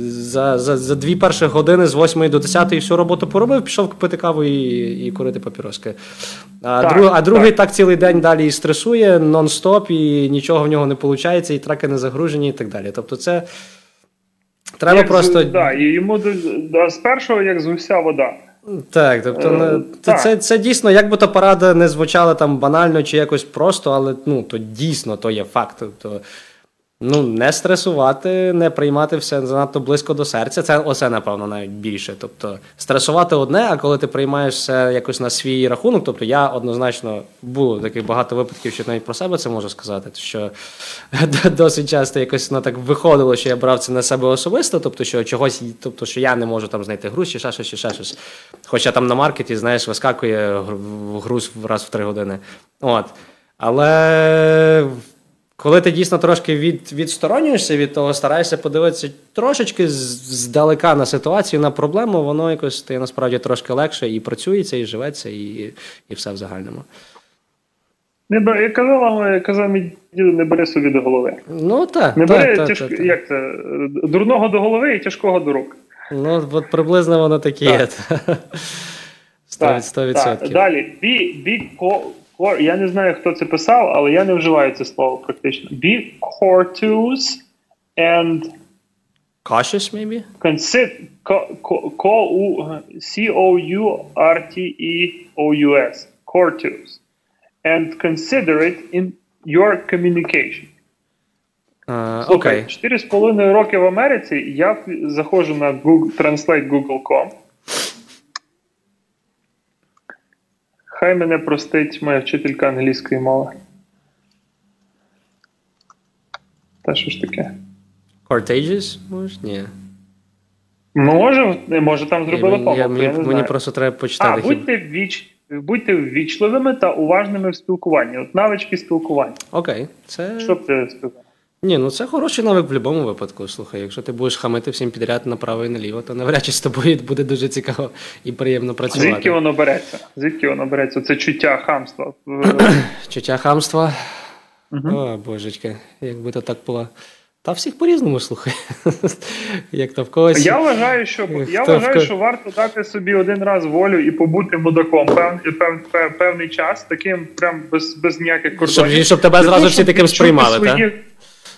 C: за, за, за дві перші години з 8 до 10 всю роботу поробив, пішов купити каву і, і курити папіроски. А,
B: Так,
C: друг, а другий
B: так.
C: так. цілий день далі і стресує нон-стоп, і нічого в нього не виходить, і траки не загружені, і так далі. Тобто, це треба
B: Як з-
C: просто.
B: Да, і йому да, з першого, як з гуся вода.
C: Так, тобто,
B: Е,
C: ну, це,
B: так.
C: це, це дійсно, як би то порада не звучала там банально чи якось просто, але ну, то дійсно то є факт. Тобто, ну, не стресувати, не приймати все занадто близько до серця. Це оце, напевно, навіть більше. Тобто, стресувати одне, а коли ти приймаєш все якось на свій рахунок, тобто я однозначно було таких багато випадків, що навіть про себе це можу сказати, що досить часто якось ну, так виходило, що я брав це на себе особисто, тобто, що чогось, тобто, що я не можу там знайти груз, ще щось, чи ще щось. Хоча там на маркеті, знаєш, вискакує гру- груз раз в три години. От. Але коли ти дійсно трошки від, відсторонюєшся від того, стараєшся подивитися трошечки здалека на ситуацію, на проблему, воно якось стає насправді трошки легше і працюється, і живеться, і, і все в загальному.
B: Не казала, як казав мій діду, не бери собі до голови.
C: Ну так.
B: Не бери
C: так,
B: тяж...
C: так.
B: як це, дурного до голови і тяжкого до рук.
C: Ну, от приблизно воно таке є.
B: Так.
C: Сто- Сто
B: Так,
C: відсотків.
B: Далі. Be я не знаю, хто це писав, але я не вживаю це слово практично. Be courteous and
C: Cautious, maybe?
B: consider C-O-U-R-T-E-O-U-S. Courteous. And considerate in your communication.
C: А,
B: Слухай,
C: Окей.
B: 4,5 роки в Америці я заходжу на Google, Translate Google.com. Хай мене простить моя вчителька англійської мови. Та що ж таке?
C: Courtageous? Може? Ні.
B: Може, може там зробили помилку,
C: я-
B: я,
C: мені,
B: не
C: мені
B: знаю.
C: просто треба почитати. хіба-
B: будьте, віч... будьте ввічливими та уважними в спілкуванні. От навички спілкування.
C: Окей. Це...
B: Що б ти сказав?
C: Ні, ну це хороший навик в будь-якому випадку. Слухай, якщо ти будеш хамити всім підряд направо і наліво, то навряд чи з тобою буде дуже цікаво і приємно працювати.
B: Звідки воно береться? Звідки воно береться? Це чуття хамства.
C: Чуття хамства.
B: Мгм.
C: О, божечки, якби то так було. Та всіх по-різному слухай. Як то в когось.
B: Я вважаю, що я вважаю, що варто дати собі один раз волю і побути мудаком пев, пев, пев, певний час, таким прям без, без ніяких
C: Щоб,
B: кордонів.
C: щоб тебе зразу всі таким сприймали, так?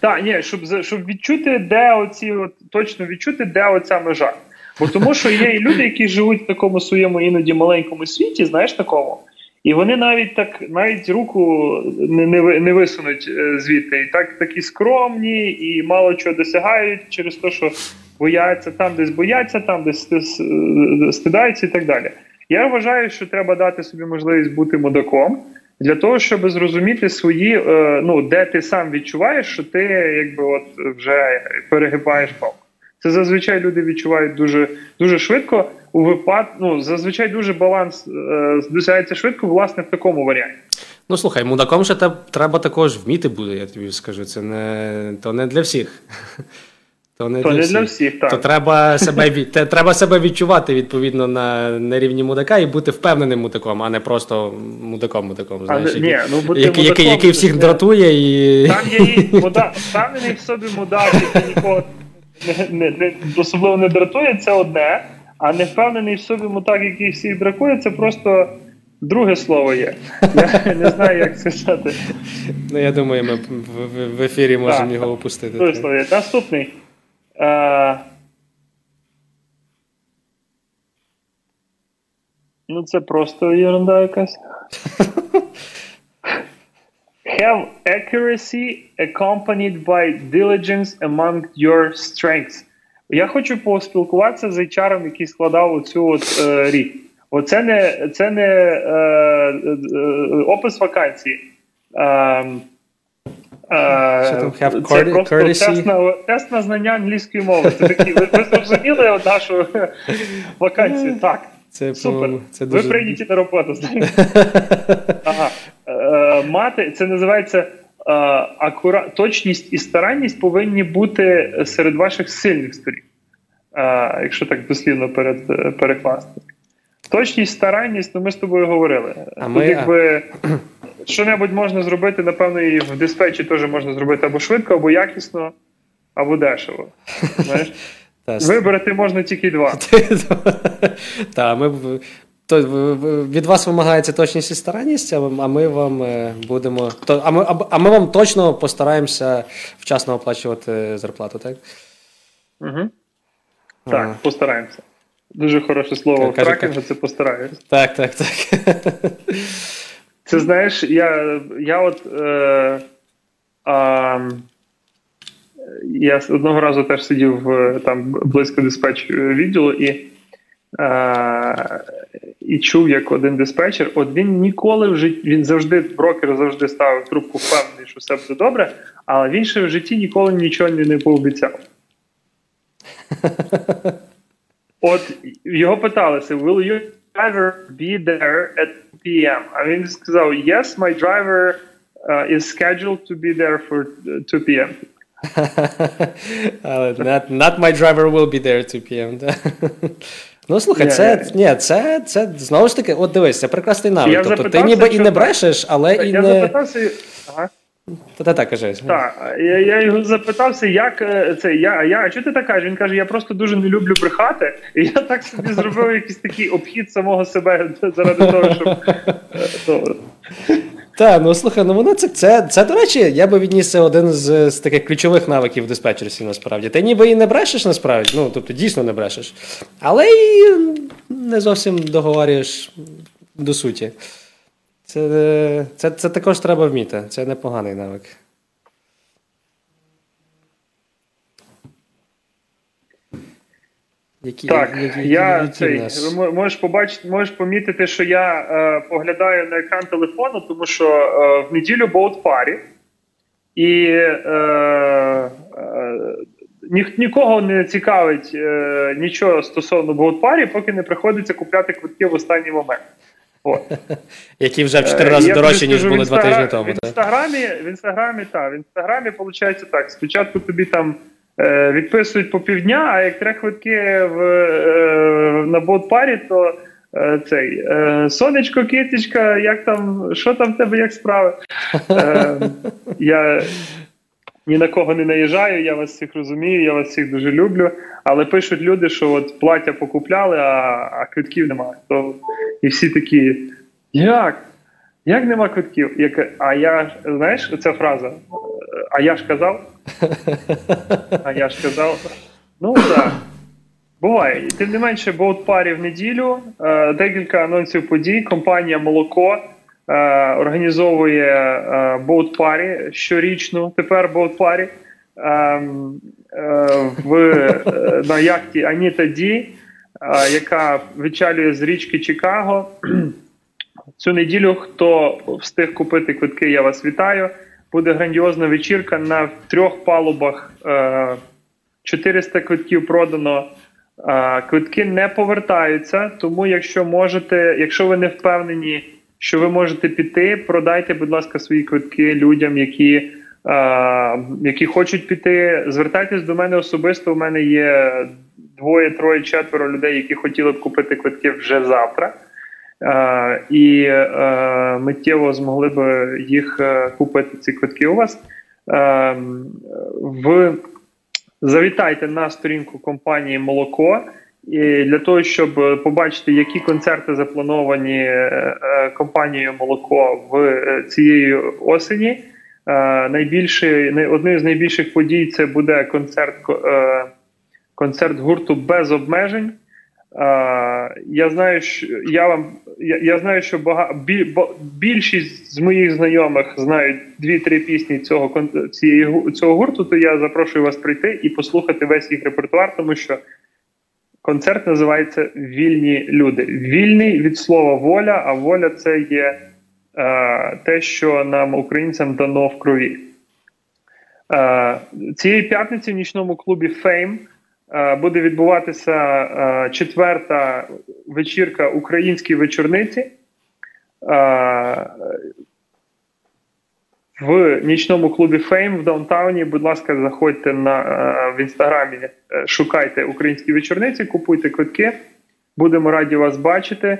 B: Так, ні, щоб щоб відчути, де оці от точно відчути, де оця межа. Бо тому, що є і люди, які живуть в такому своєму іноді маленькому світі, знаєш такому. І вони навіть так навіть руку не, не, не висунуть е, звідти. І так такі скромні і мало чого досягають через те, що бояться там, десь бояться, там десь е, стидаються і так далі. Я вважаю, що треба дати собі можливість бути мудаком для того, щоб зрозуміти свої, е, ну де ти сам відчуваєш, що ти якби от вже перегибаєш палку. Це зазвичай люди відчувають дуже дуже швидко. У випад... ну, зазвичай дуже баланс е, досягається швидко, власне, в такому варіанті.
C: Ну слухай, мудаком ще треба також вміти буде, я тобі скажу. Це не то не для всіх. То не,
B: То
C: для,
B: не
C: всіх.
B: для всіх, так.
C: То треба себе від... те- треба себе відчувати відповідно на, на рівні мудака і бути впевненим мудаком, а не просто мудаком мудаком.
B: А,
C: Знаєш,
B: ні, ну, бути
C: який, який,
B: мудаком
C: який всіх
B: це-
C: дратує і.
B: Там є і муда... впевнений в собі мудак, який нікого не, не, не, особливо не дратує, це одне. А не впевнений в собі мудак, який всіх дракує, це просто друге слово є. Я не знаю, як сказати.
C: Ну, я думаю, ми в, в, в ефірі можемо його опустити.
B: Друге слово є. Наступний. Е... Ну, це просто ерунда якась. Have accuracy accompanied by diligence among your strengths. Я хочу поспілкуватися з HR, який складав оцю от е, рік. Оце не, це не е, е, е, опис вакансії. Е,
C: Що там,
B: це просто тест на, тест на знання англійської мови. Це такі, ви, ви зрозуміли нашу вакансію? Так.
C: Це,
B: Супер.
C: це
B: Ви прийняті на роботу. ага. е, мати, це називається е, акура... точність і старанність повинні бути серед ваших сильних сторін. Е, якщо так дослівно перед, е, перекласти. Точність, старанність, ну ми з тобою говорили.
C: А
B: Тут
C: ми-
B: якби що-небудь можна зробити, напевно, і в диспетчі теж можна зробити або швидко, або якісно, або дешево. Знаєш? Вибрати можна тільки два.
C: Так, ми то від вас вимагається точність і старанність, а ми- вам е, будемо. То, а, ми, а- ми вам точно постараємося вчасно оплачувати зарплату, так?
B: Угу. Так,
C: А.
B: постараємося. Дуже хороше слово в
C: каже,
B: трекінгу це постараємося.
C: Так, так, так.
B: Це знаєш, я, я от. Е, а, я одного разу теж сидів там близько диспетч відділу і, е, і чув, як один диспетчер, от він ніколи в житті, він завжди, брокер завжди ставив трубку впевнений, що все буде добре, але він ще в житті ніколи нічого не, пообіцяв. От його питалися, will your driver be there at 2 p.m.? А він сказав, yes, my driver uh, is scheduled to be there for uh, 2 p.m.
C: Але not, not my driver will be there 2 p.m. да. Ну, слухай,
B: Ні,
C: це,
B: ні.
C: ні, це, це знову ж таки, от дивись, це прекрасний навик.
B: Я
C: Тобто ти
B: запитався,
C: ніби і
B: що
C: не
B: так.
C: брешеш, але і
B: Я
C: не.
B: запитався, ага,
C: Та, та, та, кажи.
B: так, я, я його запитався, як е, це, я, я, а чого ти так кажеш? Він каже, я просто дуже не люблю брехати, і я так собі зробив якийсь такий обхід самого себе заради того, щоб... е, ну,
C: Так, ну слухай, ну воно це, це, це, до речі, я би відніс це один з, з таких ключових навиків в диспетчерстві, насправді. Ти ніби і не брешеш насправді, ну тобто дійсно не брешеш, але і не зовсім договорюєш до суті. Це, це, це також треба вміти, це непоганий навик.
B: Які, так, які, я які цей, можеш побачити, можеш помітити, що я е, поглядаю на екран телефону, тому що е, в неділю боут парі, і е, е, ні, нікого не цікавить е, нічого стосовно боут парі, поки не приходиться купляти квитки в останній момент. От.
C: Які вже в чотири рази дорожчі, ніж були два тижні тому.
B: В інстаграмі, в інстаграмі, так, в інстаграмі виходить так. Спочатку тобі там. Е, відписують по півдня, а як треба квитки в, е, на бот-парі, то е, цей сонечко, китечка, як там, що там в тебе, як справи? Я ні на кого не наїжджаю, я вас всіх розумію, я вас всіх дуже люблю. Але пишуть люди, що от плаття покупляли, а а квитків немає. То, І всі такі, як? Як нема квитків? Як, А я знаєш, ця фраза? А я ж казав? А я ж казав. Ну так. Буває. Тим не менше, боут-парі в неділю, е, декілька анонсів подій. Компанія Молоко організовує е, боут-парі щорічну, тепер боут-парі в, на яхті Аніта Ді, яка відчалює з річки Чикаго. Цю неділю, хто встиг купити квитки, я вас вітаю буде грандіозна вечірка на трьох палубах. 400 е, квитків продано. Е, квитки не повертаються, тому якщо можете, якщо ви не впевнені, що ви можете піти, продайте, будь ласка, свої квитки людям, які е, які хочуть піти. Звертайтесь до мене особисто. У мене є двоє, троє, четверо людей, які хотіли б купити квитки вже завтра. Е, і е, миттєво змогли б їх е, купити ці квитки у вас. В завітайте на сторінку компанії Молоко і для того, щоб побачити, які концерти заплановані компанією Молоко в цієї осені. Найбільший одним з найбільших подій це буде концерт концерт гурту без обмежень. Я знаю, що я вам я знаю, що бага, більшість з моїх знайомих знають дві-три пісні цього цієї цього гурту. То я запрошую вас прийти і послухати весь їх репертуар, тому що концерт називається Вільні люди. Вільний від слова воля, а воля це є е, те, що нам, українцям, дано в крові. Е, цієї п'ятниці в нічному клубі Фейм. Е, буде відбуватися е, четверта вечірка українській вечорниці. Е, в нічному клубі Фейм в Даунтауні. Будь ласка, заходьте на в інстаграмі, шукайте українські вечорниці, купуйте квитки. Будемо раді вас бачити.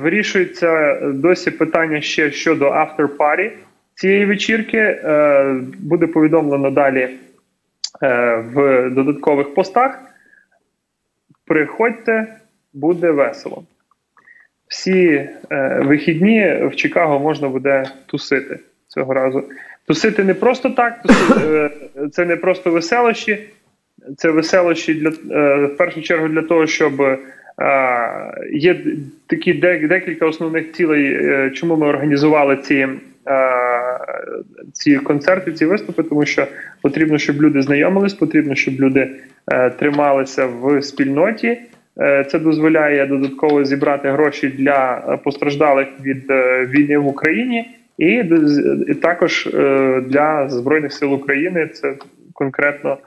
B: Вирішується досі питання ще щодо after-party цієї вечірки. Буде повідомлено далі. Е, в додаткових постах. Приходьте, буде весело. Всі е, вихідні в Чикаго можна буде тусити цього разу. Тусити не просто так, тусити, е, це не просто веселощі, це веселощі для е, в першу чергу для того, щоб е, є такі декілька основних цілей, чому ми організували ці ці концерти, ці виступи, тому що потрібно, щоб люди знайомились, потрібно, щоб люди е, трималися в спільноті. Е, це дозволяє додатково зібрати гроші для постраждалих від е, війни в Україні, і також для збройних сил України. Це конкретно.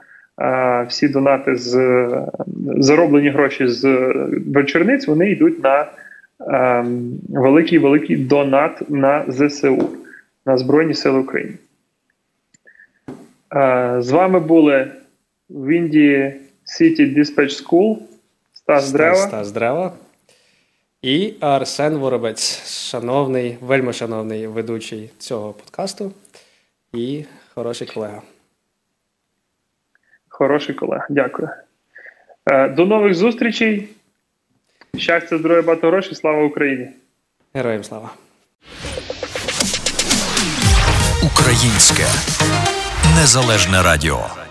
B: Всі донати з зароблені гроші з вечорниць вони йдуть на великий великий донат на ЗСУ на Збройні Сили України. З вами були в Індії City Dispatch School Стас Древа.
C: Стас Древа. І Арсен Воробець, шановний, вельми шановний ведучий цього подкасту і хороший колега.
B: Хороший колега, дякую. До нових зустрічей. Щастя, здоров'я, багато грошей. Слава Україні!
C: Героям слава! Українське незалежне радіо.